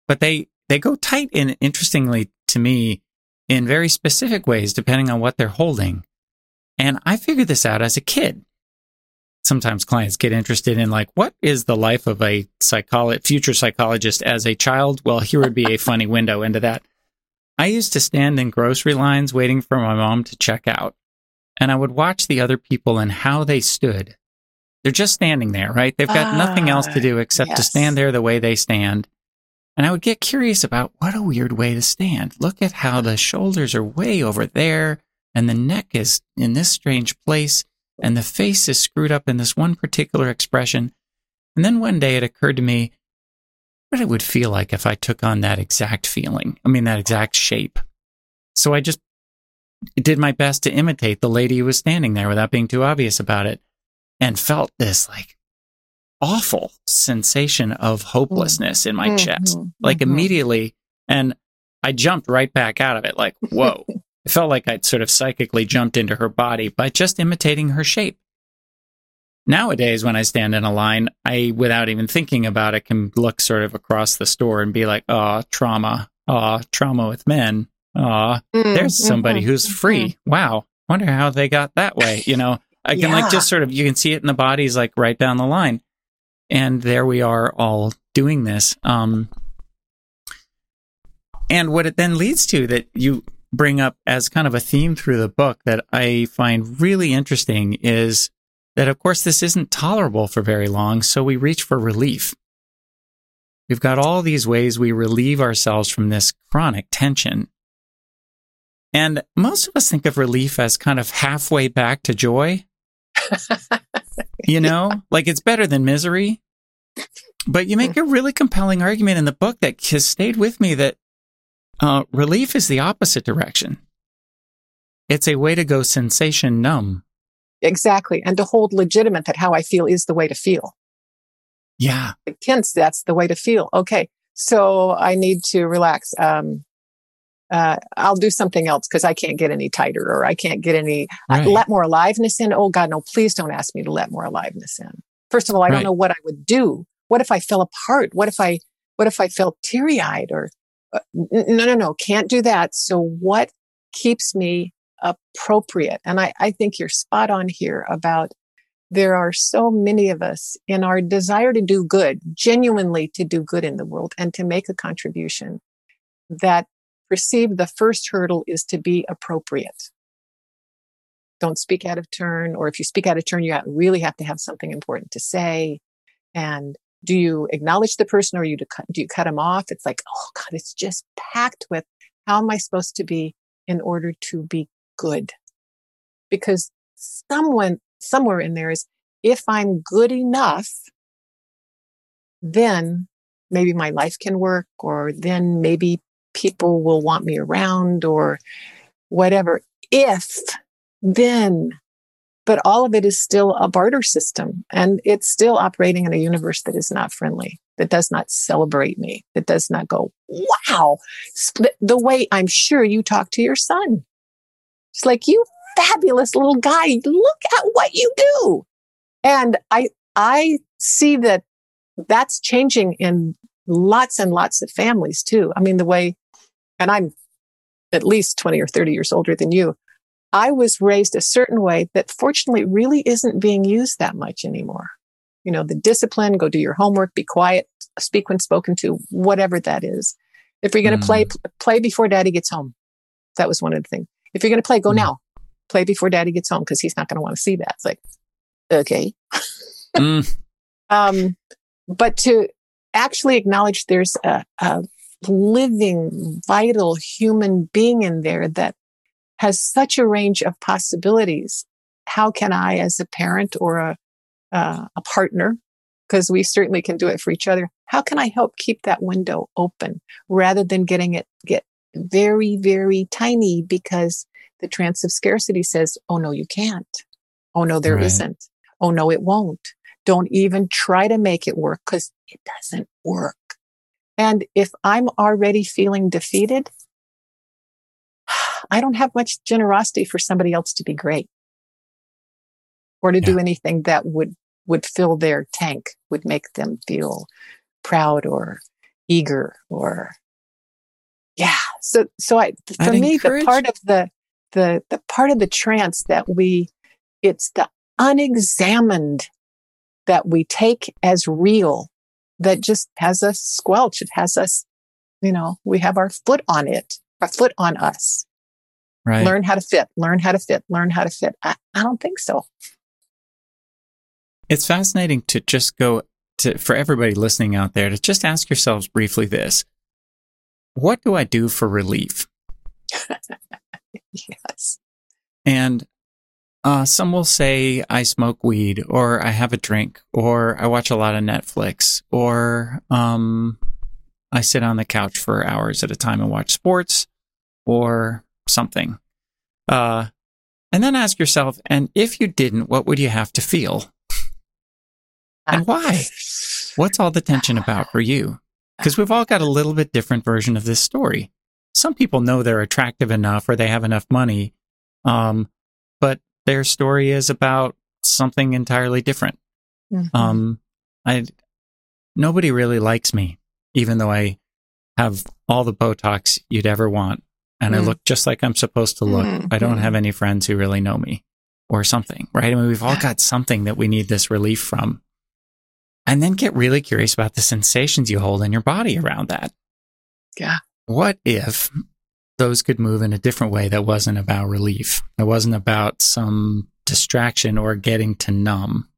But they they go tight in interestingly to me in very specific ways depending on what they're holding. And I figured this out as a kid sometimes clients get interested in like what is the life of a psycholo- future psychologist as a child? Well here would be a funny window into that. I used to stand in grocery lines waiting for my mom to check out and i would watch the other people and how they stood. They're just standing there right? They've got uh, nothing else to do except yes. to stand there the way they stand. And i would get curious about what a weird way to stand. Look at how the shoulders are way over there and the neck is in this strange place and the face is screwed up in this one particular expression. And then one day it occurred to me what it would feel like if I took on that exact feeling. I mean, that exact shape. So I just did my best to imitate the lady who was standing there without being too obvious about it and felt this like awful sensation of hopelessness in my Mhm, chest, like mhm. immediately. And I jumped right back out of it, like, whoa. It felt like I'd sort of psychically jumped into her body by just imitating her shape. Nowadays, when I stand in a line, I, without even thinking about it, can look sort of across the store and be like, oh, trauma. Oh, trauma with men. Oh, there's somebody Mhm, who's free. Wow. Wonder how they got that way. You know, I can Yeah. like just sort of, you can see it in the bodies like right down the line. And there we are all doing this. Um, and what it then leads to that you bring up as kind of a theme through the book that I find really interesting is that, of course, this isn't tolerable for very long. So we reach for relief. We've got all these ways we relieve ourselves from this chronic tension. And most of us think of relief as kind of halfway back to joy. you know, like it's better than misery. But you make a really compelling argument in the book that has stayed with me that uh, relief is the opposite direction. It's a way to go sensation numb. Exactly. And to hold legitimate that how I feel is the way to feel. Yeah. Hence, that's the way to feel. Okay. So I need to relax. Um, uh, I'll do something else because I can't get any tighter or I can't get any, uh, let more aliveness in. Oh God, no, please don't ask me to let more aliveness in. First of all, I Right. don't know what I would do. What if I fell apart? What if I, what if I felt teary eyed or, no, no, no, can't do that. So what keeps me appropriate? And I, I think you're spot on here about there are so many of us in our desire to do good, genuinely to do good in the world and to make a contribution that perceive the first hurdle is to be appropriate. Don't speak out of turn, or if you speak out of turn, you really have to have something important to say. And do you acknowledge the person or you do, do you cut them off? It's like, oh God, it's just packed with how am I supposed to be in order to be good? Because someone, somewhere in there is, if I'm good enough, then maybe my life can work, or then maybe people will want me around, or whatever. If, then, but all of it is still a barter system and it's still operating in a universe that is not friendly, that does not celebrate me, that does not go, wow, the way I'm sure you talk to your son. It's like, you fabulous little guy, look at what you do. And I, I see that that's changing in lots and lots of families too. I mean, the way, and I'm at least 20 or 30 years older than you. I was raised a certain way that fortunately really isn't being used that much anymore. You know, the discipline, go do your homework, be quiet, speak when spoken to, whatever that is. If you're going to Mm. play, play before daddy gets home. That was one of the things. If you're going to play, go Mm. now. Play before daddy gets home because he's not going to want to see that. It's like, okay. Mm, Um, but to actually acknowledge there's a, a living, vital human being in there that has such a range of possibilities. How can I, as a parent or a, uh, a partner, because we certainly can do it for each other, how can I help keep that window open rather than getting it get very, very tiny because the trance of scarcity says, oh no, you can't. Oh no, there Right. not Oh no, it won't. Don't even try to make it work because it doesn't work. And if I'm already feeling defeated, I don't have much generosity for somebody else to be great or to do anything that would, would fill their tank, would make them feel proud or eager or yeah. So, so I, for I'd me, encourage- the part of the, the, the part of the trance that we, it's the unexamined that we take as real that just has us squelch. It has us, you know, we have our foot on it, our foot on us. Right. Learn how to fit, learn how to fit, learn how to fit. I, I don't think so. It's fascinating to just go to, for everybody listening out there, to just ask yourselves briefly this What do I do for relief? Yes. And uh, some will say I smoke weed, or I have a drink, or I watch a lot of Netflix, or um, I sit on the couch for hours at a time and watch sports, or something. Uh, and then ask yourself, and if you didn't, what would you have to feel? And why? What's all the tension about for you? Because we've all got a little bit different version of this story. Some people know they're attractive enough or they have enough money, um, but their story is about something entirely different. Mm-hmm. Um, I nobody really likes me, even though I have all the Botox you'd ever want, and mm. I look just like I'm supposed to look. Mm-hmm. I don't have any friends who really know me, or something, right? I mean, we've all got something that we need this relief from, and then get really curious about the sensations you hold in your body around that. Yeah. What if those could move in a different way that wasn't about relief? It wasn't about some distraction or getting to numb,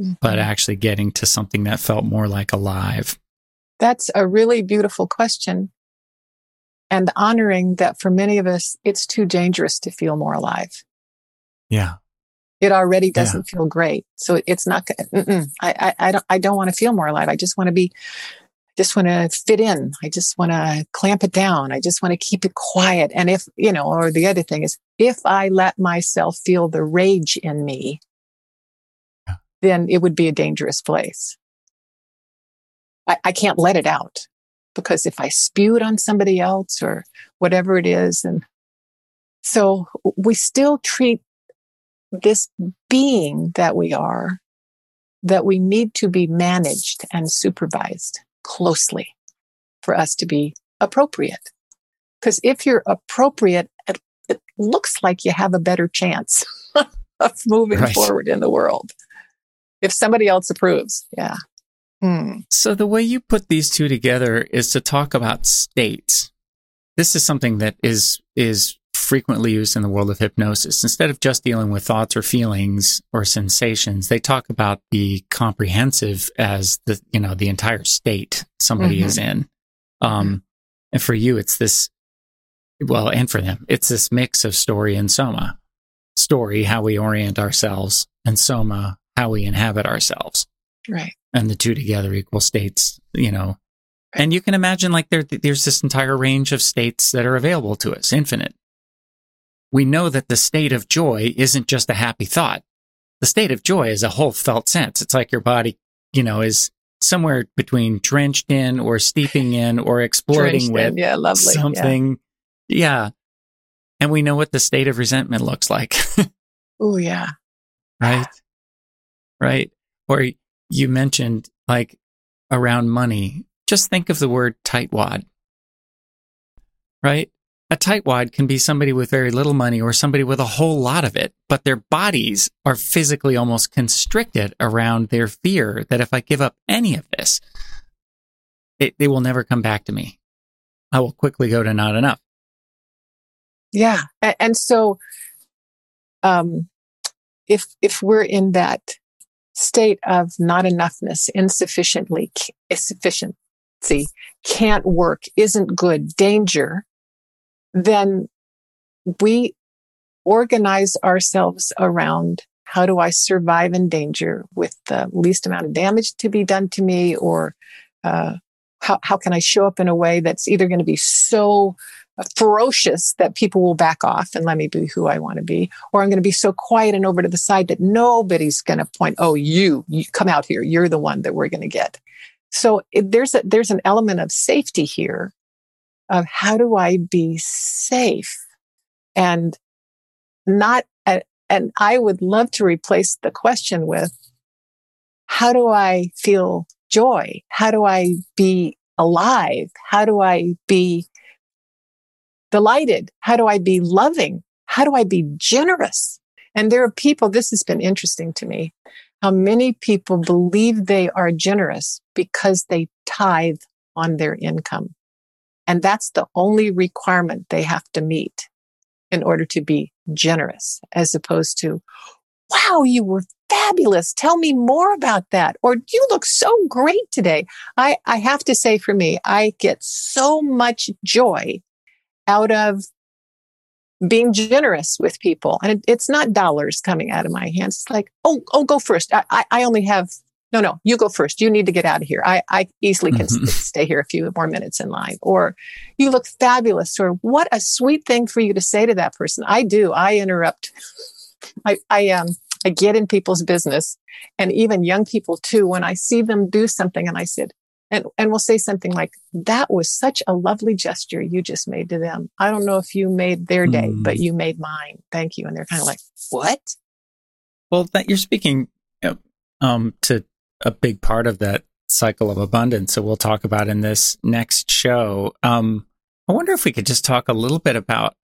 mm-hmm. but actually getting to something that felt more like alive? That's a really beautiful question. And honoring that for many of us, it's too dangerous to feel more alive. Yeah. It already doesn't yeah. feel great. So it's not, I, I, I don't, I don't want to feel more alive. I just want to be, I just want to fit in. I just want to clamp it down. I just want to keep it quiet. And if, you know, or the other thing is if I let myself feel the rage in me, yeah. then it would be a dangerous place. I, I can't let it out because if I spew it on somebody else or whatever it is, and so we still treat this being that we are that we need to be managed and supervised closely for us to be appropriate. Because if you're appropriate, it, it, looks like you have a better chance of moving right. forward in the world. If somebody else approves, yeah. Hmm. So the way you put these two together is to talk about states. This is something that is is frequently used in the world of hypnosis. Instead of just dealing with thoughts or feelings or sensations, they talk about the comprehensive as the, you know, the entire state somebody mm-hmm. is in. Um, and for you, it's this, well, and for them, it's this mix of story and soma. Story, how we orient ourselves, and soma, how we inhabit ourselves. Right. And the two together equal states, you know. And you can imagine like there, there's this entire range of states that are available to us, infinite we know that the state of joy isn't just a happy thought. The state of joy is a whole felt sense. It's like your body, you know, is somewhere between drenched in or steeping in or exploding with yeah, lovely. something. Yeah. yeah. And we know what the state of resentment looks like. oh, yeah. Right. Right. Or you mentioned like around money, just think of the word tightwad. Right? A tightwad can be somebody with very little money or somebody with a whole lot of it, but their bodies are physically almost constricted around their fear that if I give up any of this, they will never come back to me. I will quickly go to not enough. Yeah. And so, um, if, if we're in that state of not enoughness, insufficiently, insufficiency, can't work, isn't good, danger, then we organize ourselves around how do I survive in danger with the least amount of damage to be done to me, or uh, how, how can I show up in a way that's either going to be so ferocious that people will back off and let me be who I want to be, or I'm going to be so quiet and over to the side that nobody's going to point, oh, you, you come out here, you're the one that we're going to get. So there's a, there's an element of safety here of how do I be safe and not, and I would love to replace the question with how do I feel joy? How do I be alive? How do I be delighted? How do I be loving? How do I be generous? And there are people, this has been interesting to me, how many people believe they are generous because they tithe on their income. And that's the only requirement they have to meet in order to be generous, as opposed to, wow, you were fabulous. Tell me more about that. Or you look so great today. I, I have to say for me, I get so much joy out of being generous with people. And it, it's not dollars coming out of my hands. It's like, oh, oh, go first. I, I only have no, no, you go first. You need to get out of here. I, I easily can mm-hmm. stay here a few more minutes in line. Or you look fabulous. Or what a sweet thing for you to say to that person. I do. I interrupt. I, I, um, I get in people's business and even young people too, when I see them do something and I said, and, and we'll say something like, that was such a lovely gesture you just made to them. I don't know if you made their day, mm. but you made mine. Thank you. And they're kind of like, what? Well, that you're speaking um, to a big part of that cycle of abundance that we'll talk about in this next show. Um, I wonder if we could just talk a little bit about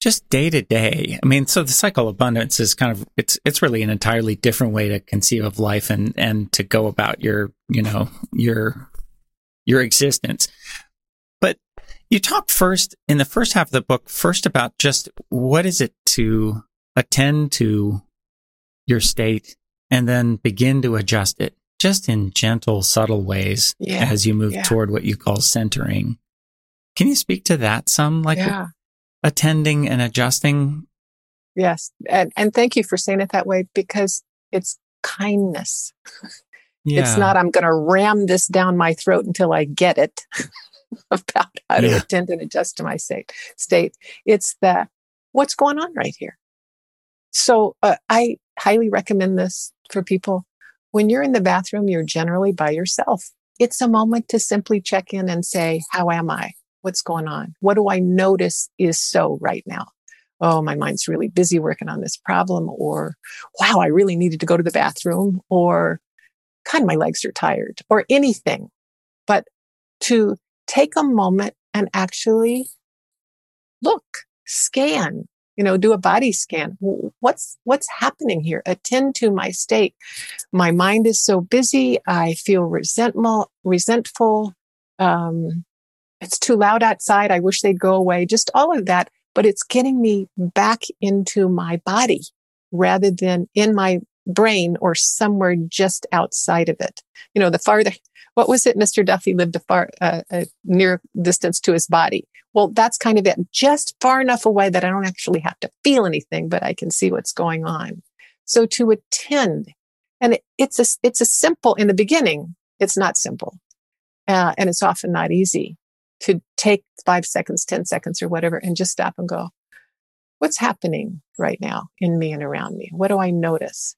just day to day. I mean, so the cycle of abundance is kind of it's it's really an entirely different way to conceive of life and and to go about your you know your your existence. But you talk first in the first half of the book first about just what is it to attend to your state and then begin to adjust it just in gentle, subtle ways yeah. as you move yeah. toward what you call centering. Can you speak to that some? Like yeah. attending and adjusting? Yes. And, and thank you for saying it that way because it's kindness. Yeah. It's not, I'm going to ram this down my throat until I get it about how to attend and adjust to my state. state. It's the, what's going on right here? So uh, I highly recommend this for people when you're in the bathroom, you're generally by yourself. It's a moment to simply check in and say, How am I? What's going on? What do I notice is so right now? Oh, my mind's really busy working on this problem. Or, wow, I really needed to go to the bathroom. Or, God, my legs are tired. Or anything. But to take a moment and actually look, scan, you know, do a body scan. What's, what's happening here? Attend to my state. My mind is so busy. I feel resentful, resentful. Um, it's too loud outside. I wish they'd go away. Just all of that. But it's getting me back into my body rather than in my brain or somewhere just outside of it. You know, the farther, what was it? Mr. Duffy lived a far, uh, a near distance to his body. Well, that's kind of it. Just far enough away that I don't actually have to feel anything, but I can see what's going on. So to attend, and it, it's a, it's a simple, in the beginning, it's not simple. Uh, and it's often not easy to take five seconds, 10 seconds or whatever and just stop and go, what's happening right now in me and around me? What do I notice?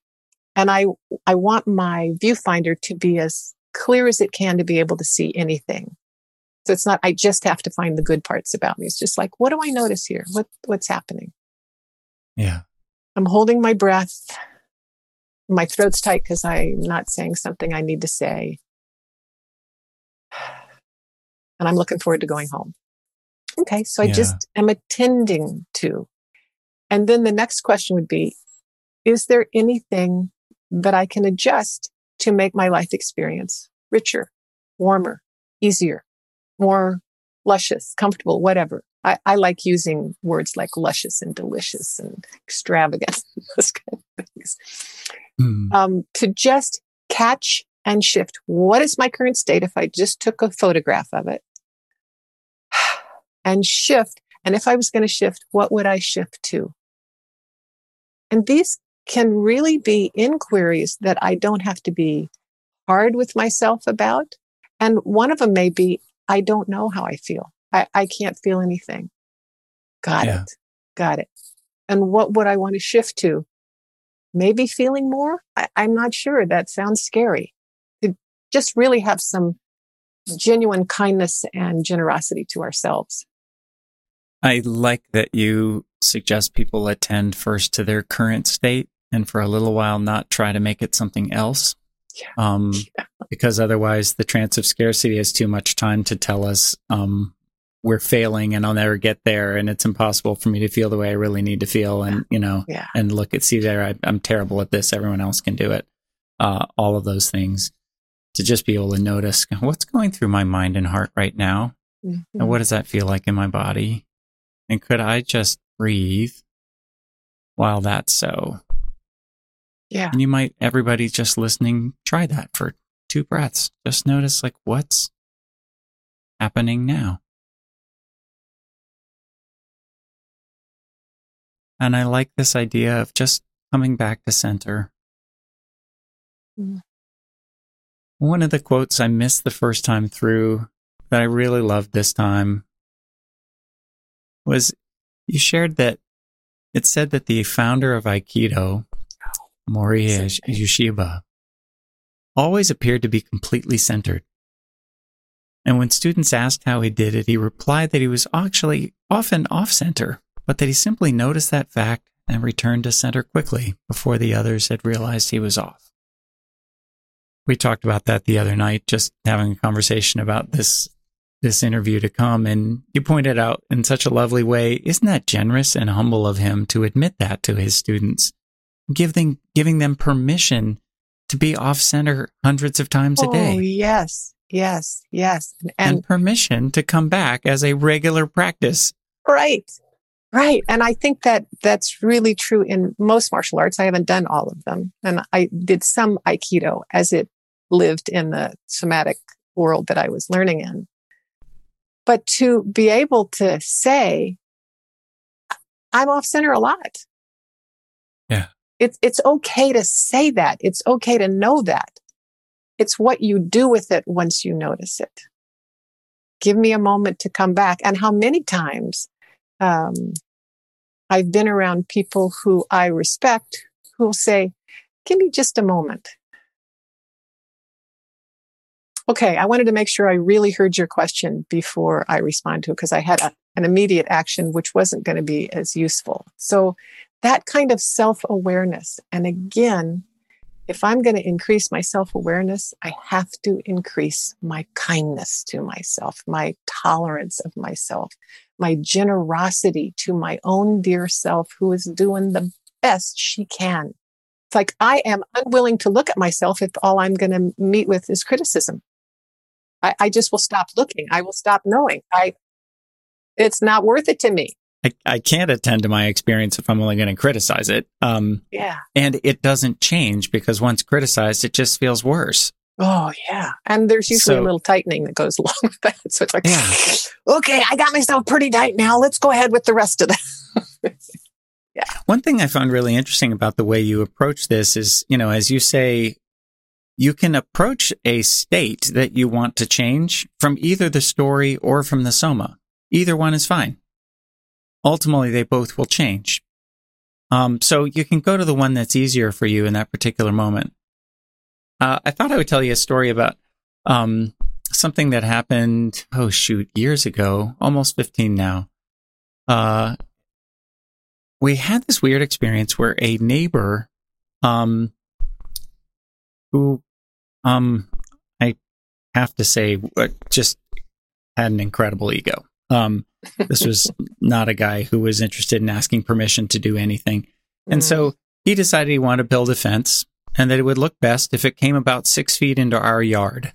And I, I want my viewfinder to be as clear as it can to be able to see anything. So it's not, I just have to find the good parts about me. It's just like, what do I notice here? What, what's happening? Yeah. I'm holding my breath. My throat's tight because I'm not saying something I need to say. And I'm looking forward to going home. Okay. So I yeah. just am attending to. And then the next question would be, is there anything that I can adjust to make my life experience richer, warmer, easier, more luscious, comfortable, whatever. I, I like using words like luscious and delicious and extravagant, those kind of things. Mm. Um, to just catch and shift. What is my current state if I just took a photograph of it and shift? And if I was going to shift, what would I shift to? And these can really be inquiries that I don't have to be hard with myself about. And one of them may be, I don't know how I feel. I, I can't feel anything. Got yeah. it. Got it. And what would I want to shift to? Maybe feeling more? I, I'm not sure. That sounds scary. To just really have some genuine kindness and generosity to ourselves. I like that you suggest people attend first to their current state and for a little while not try to make it something else. Yeah. Um, yeah. because otherwise the trance of scarcity has too much time to tell us, um, we're failing and I'll never get there. And it's impossible for me to feel the way I really need to feel. And, you know, yeah. and look at, see there, I, am terrible at this. Everyone else can do it. Uh, all of those things to just be able to notice what's going through my mind and heart right now. Mm-hmm. And what does that feel like in my body? And could I just breathe while that's so? Yeah. And you might, everybody just listening, try that for two breaths. Just notice like what's happening now. And I like this idea of just coming back to center. Mm. one of the quotes I missed the first time through that I really loved this time was you shared that it said that the founder of Aikido, Morihei Ueshiba, always appeared to be completely centered. And when students asked how he did it, he replied that he was actually often off center, but that he simply noticed that fact and returned to center quickly before the others had realized he was off. We talked about that the other night, just having a conversation about this this interview to come. And you pointed out in such a lovely way, isn't that generous and humble of him to admit that to his students? Giving, giving them permission to be off center hundreds of times oh, a day. Oh yes, yes, yes. And, and permission to come back as a regular practice. Right. Right. And I think that that's really true in most martial arts. I haven't done all of them. And I did some Aikido as it lived in the somatic world that I was learning in. But to be able to say, I'm off center a lot. Yeah. It's, it's okay to say that. It's okay to know that. It's what you do with it once you notice it. Give me a moment to come back. And how many times, um, I've been around people who I respect who will say, give me just a moment. Okay, I wanted to make sure I really heard your question before I respond to it because I had a, an immediate action which wasn't going to be as useful. So that kind of self awareness. And again, if I'm going to increase my self awareness, I have to increase my kindness to myself, my tolerance of myself, my generosity to my own dear self who is doing the best she can. It's like I am unwilling to look at myself if all I'm going to meet with is criticism. I, I just will stop looking. I will stop knowing. I, it's not worth it to me. I, I can't attend to my experience if I'm only going to criticize it. Um, yeah. And it doesn't change because once criticized, it just feels worse. Oh, yeah. And there's usually so, a little tightening that goes along with that. So it's like, yeah. okay, I got myself pretty tight now. Let's go ahead with the rest of that. yeah. One thing I found really interesting about the way you approach this is, you know, as you say, you can approach a state that you want to change from either the story or from the soma. Either one is fine. Ultimately, they both will change. Um, so you can go to the one that's easier for you in that particular moment. Uh, I thought I would tell you a story about um, something that happened, oh shoot, years ago, almost 15 now. Uh, we had this weird experience where a neighbor um, who um, I have to say, uh, just had an incredible ego. Um, this was not a guy who was interested in asking permission to do anything. And so mm. he decided he wanted to build a fence and that it would look best if it came about six feet into our yard.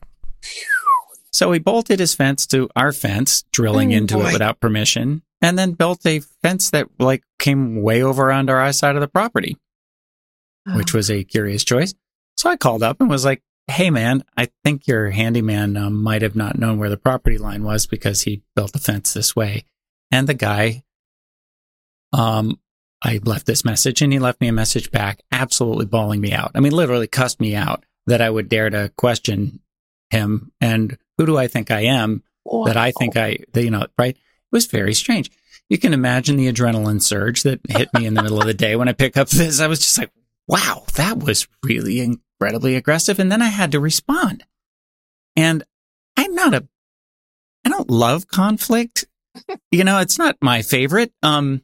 So he bolted his fence to our fence, drilling oh, into boy. it without permission, and then built a fence that like came way over on our side of the property, oh. which was a curious choice. So I called up and was like, Hey man, I think your handyman um, might have not known where the property line was because he built the fence this way. And the guy, um, I left this message and he left me a message back, absolutely bawling me out. I mean, literally cussed me out that I would dare to question him. And who do I think I am wow. that I think I, you know, right? It was very strange. You can imagine the adrenaline surge that hit me in the middle of the day when I pick up this. I was just like, wow, that was really incredibly aggressive. And then I had to respond. And I'm not a, I don't love conflict. you know, it's not my favorite. Um,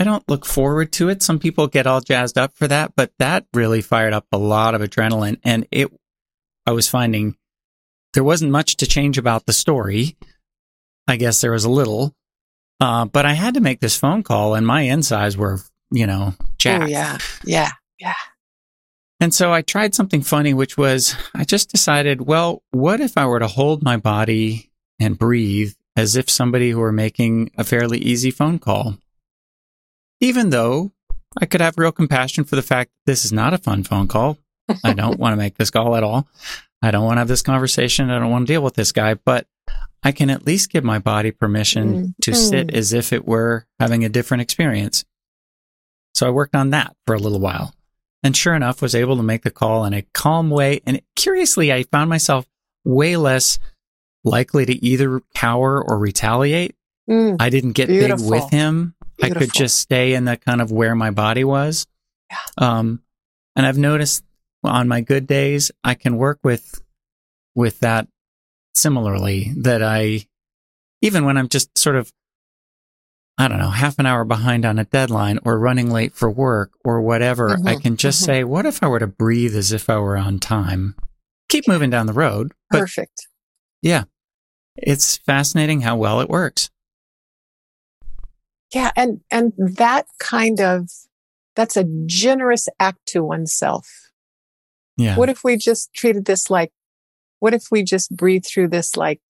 I don't look forward to it. Some people get all jazzed up for that, but that really fired up a lot of adrenaline. And it, I was finding there wasn't much to change about the story. I guess there was a little, uh, but I had to make this phone call and my insides were, you know, jacked. Oh, yeah. Yeah. Yeah. And so I tried something funny, which was I just decided, well, what if I were to hold my body and breathe as if somebody who were making a fairly easy phone call? Even though I could have real compassion for the fact this is not a fun phone call. I don't want to make this call at all. I don't want to have this conversation. I don't want to deal with this guy, but I can at least give my body permission mm. to sit as if it were having a different experience. So I worked on that for a little while. And sure enough, was able to make the call in a calm way. And curiously, I found myself way less likely to either cower or retaliate. Mm, I didn't get Beautiful. big with him. I could just stay in the kind of where my body was. Yeah. Um, and I've noticed on my good days, I can work with, with that similarly that I, even when I'm just sort of, I don't know, half an hour behind on a deadline or running late for work or whatever, I Mhm, can just mhm. say, what if I were to breathe as if I were on time? Keep moving down the road. Perfect. yeah, it's fascinating how well it works. Yeah, and and that kind of that's a generous act to oneself. Yeah. What if we just treated this like what if we just breathe through this like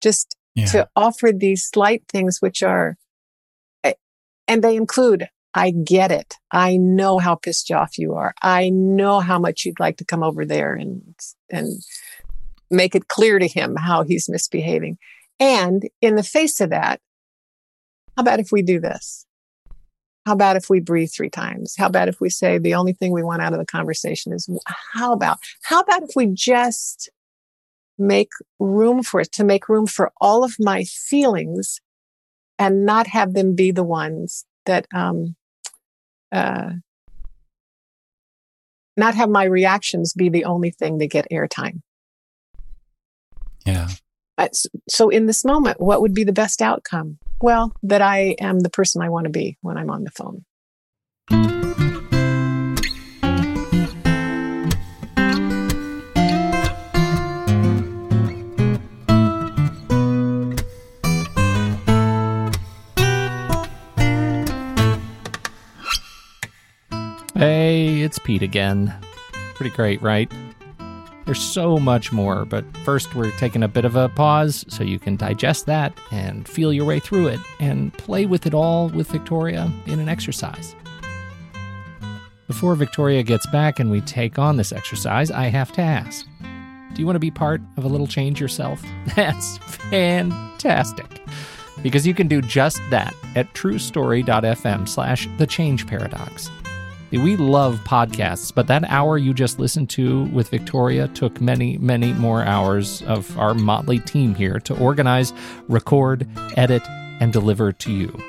just yeah. to offer these slight things which are and they include I get it. I know how pissed off you are. I know how much you'd like to come over there and and make it clear to him how he's misbehaving. And in the face of that, how about if we do this? How about if we breathe three times? How about if we say the only thing we want out of the conversation is how about how about if we just make room for it to make room for all of my feelings and not have them be the ones that um uh not have my reactions be the only thing that get airtime. Yeah. So in this moment what would be the best outcome? Well that i am the person i want to be when i'm on the phone it's Pete again. Pretty great, right? There's so much more, but first we're taking a bit of a pause so you can digest that and feel your way through it and play with it all with Victoria in an exercise. Before Victoria gets back and we take on this exercise, I have to ask Do you want to be part of a little change yourself? That's fantastic. Because you can do just that at truestory.fm slash the change paradox. We love podcasts, but that hour you just listened to with Victoria took many, many more hours of our motley team here to organize, record, edit, and deliver to you.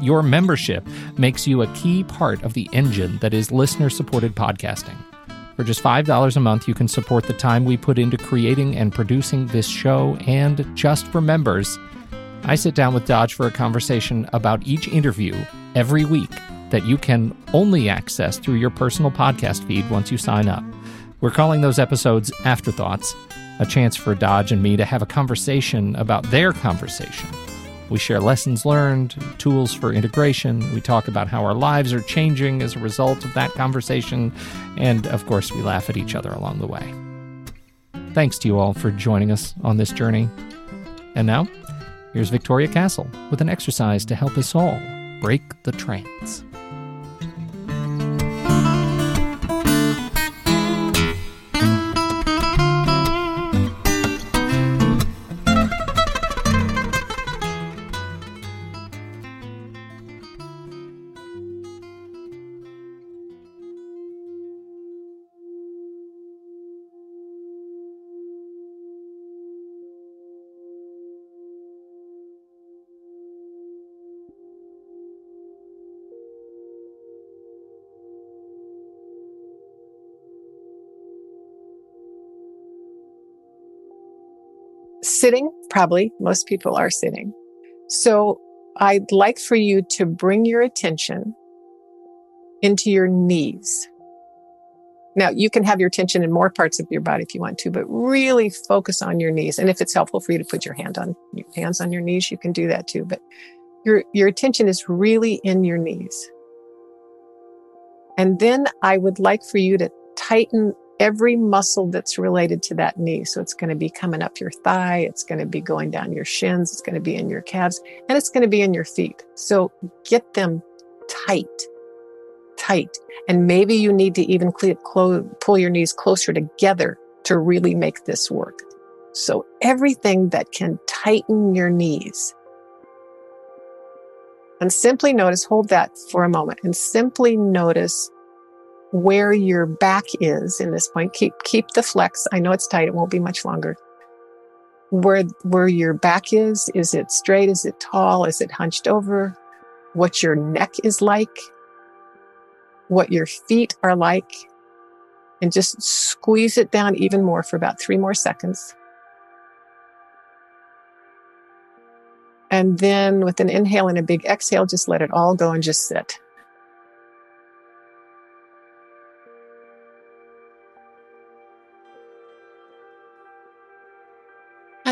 Your membership makes you a key part of the engine that is listener supported podcasting. For just $5 a month, you can support the time we put into creating and producing this show. And just for members, I sit down with Dodge for a conversation about each interview every week that you can only access through your personal podcast feed once you sign up. We're calling those episodes Afterthoughts, a chance for Dodge and me to have a conversation about their conversation. We share lessons learned, tools for integration. We talk about how our lives are changing as a result of that conversation. And of course, we laugh at each other along the way. Thanks to you all for joining us on this journey. And now, here's Victoria Castle with an exercise to help us all break the trance. Sitting probably most people are sitting. So i'd like for you to bring your attention into your knees. Now you can have your attention in more parts of your body if you want to but really focus on your knees. And if it's helpful for you to put your hand on your hands on your knees you can do that too but your your attention is really in your knees. And then i would like for you to tighten every muscle that's related to that knee. So it's going to be coming up your thigh, it's going to be going down your shins, it's going to be in your calves, and it's going to be in your feet. So get them tight, tight. And maybe you need to even pull your knees closer together to really make this work. So everything that can tighten your knees. And simply notice, hold that for a moment, and simply notice where your back is in this point. Keep keep the flex. I know it's tight. It won't be much longer. Where where your back is, is it straight? Is it tall? Is it hunched over? What your neck is like? What your feet are like? And just squeeze it down even more for about three more seconds. And then with an inhale and a big exhale, just let it all go and just sit.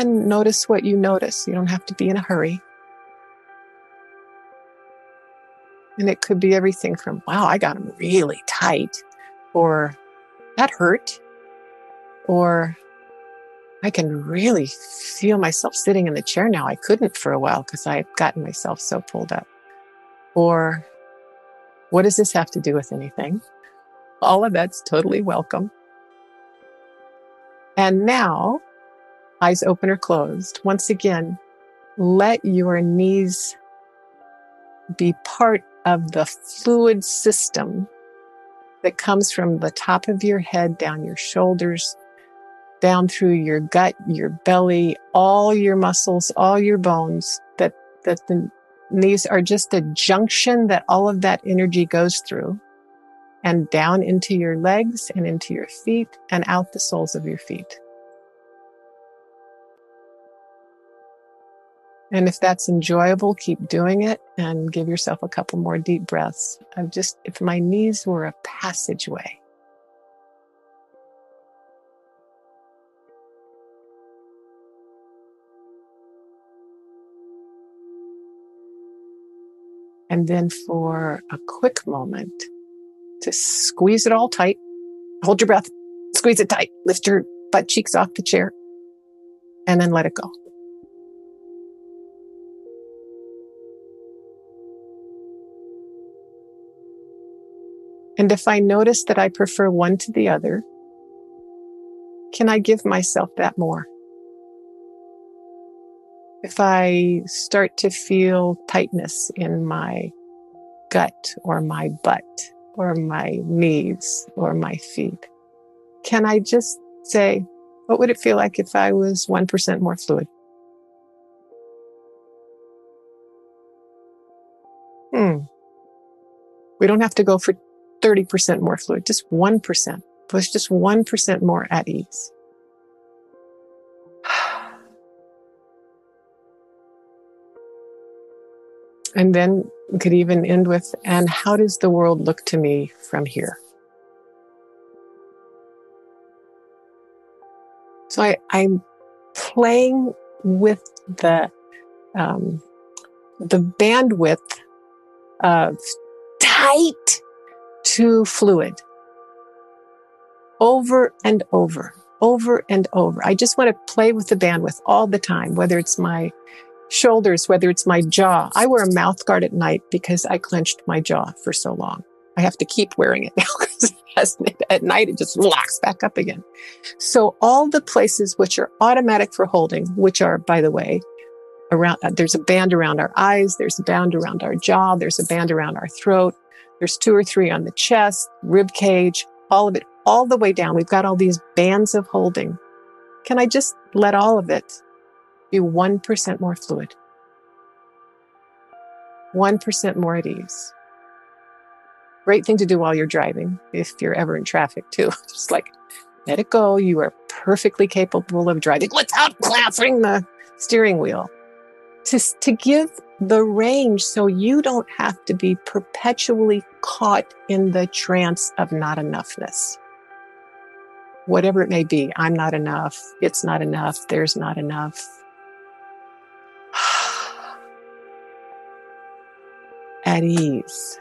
And notice what you notice. You don't have to be in a hurry. And it could be everything from, wow, I got them really tight, or that hurt, or I can really feel myself sitting in the chair now. I couldn't for a while because I've gotten myself so pulled up. Or what does this have to do with anything? All of that's totally welcome. And now, eyes open or closed, once again, let your knees be part of the fluid system that comes from the top of your head down your shoulders down through your gut, your belly, all your muscles, all your bones, that, that the knees are just a junction that all of that energy goes through and down into your legs and into your feet and out the soles of your feet. And if that's enjoyable, keep doing it and give yourself a couple more deep breaths. I'm just, if my knees were a passageway, And then for a quick moment to squeeze it all tight, hold your breath, squeeze it tight, lift your butt cheeks off the chair, and then let it go. And if I notice that I prefer one to the other, can I give myself that more? if I start to feel tightness in my gut or my butt or my knees or my feet, can I just say, what would it feel like if I was 1% more fluid? Hmm. We don't have to go for 30% more fluid, just 1%. Push just 1% more at ease. And then we could even end with, and how does the world look to me from here? So I, I'm playing with the um, the bandwidth of tight to fluid over and over, over and over. I just want to play with the bandwidth all the time, whether it's my shoulders, whether it's my jaw. I wear a mouth guard at night because I clenched my jaw for so long. I have to keep wearing it now because at night it just locks back up again. So all the places which are automatic for holding, which are, by the way, around, uh, there's a band around our eyes. There's a band around our jaw. There's a band around our throat. There's two or three on the chest, rib cage, all of it, all the way down. We've got all these bands of holding. Can I just let all of it be 1% more fluid, 1% more at ease. Great thing to do while you're driving, if you're ever in traffic, too. Just like, let it go. You are perfectly capable of driving without clasping the steering wheel. To, to give the range so you don't have to be perpetually caught in the trance of not enoughness. Whatever it may be, I'm not enough, it's not enough, there's not enough, at ease.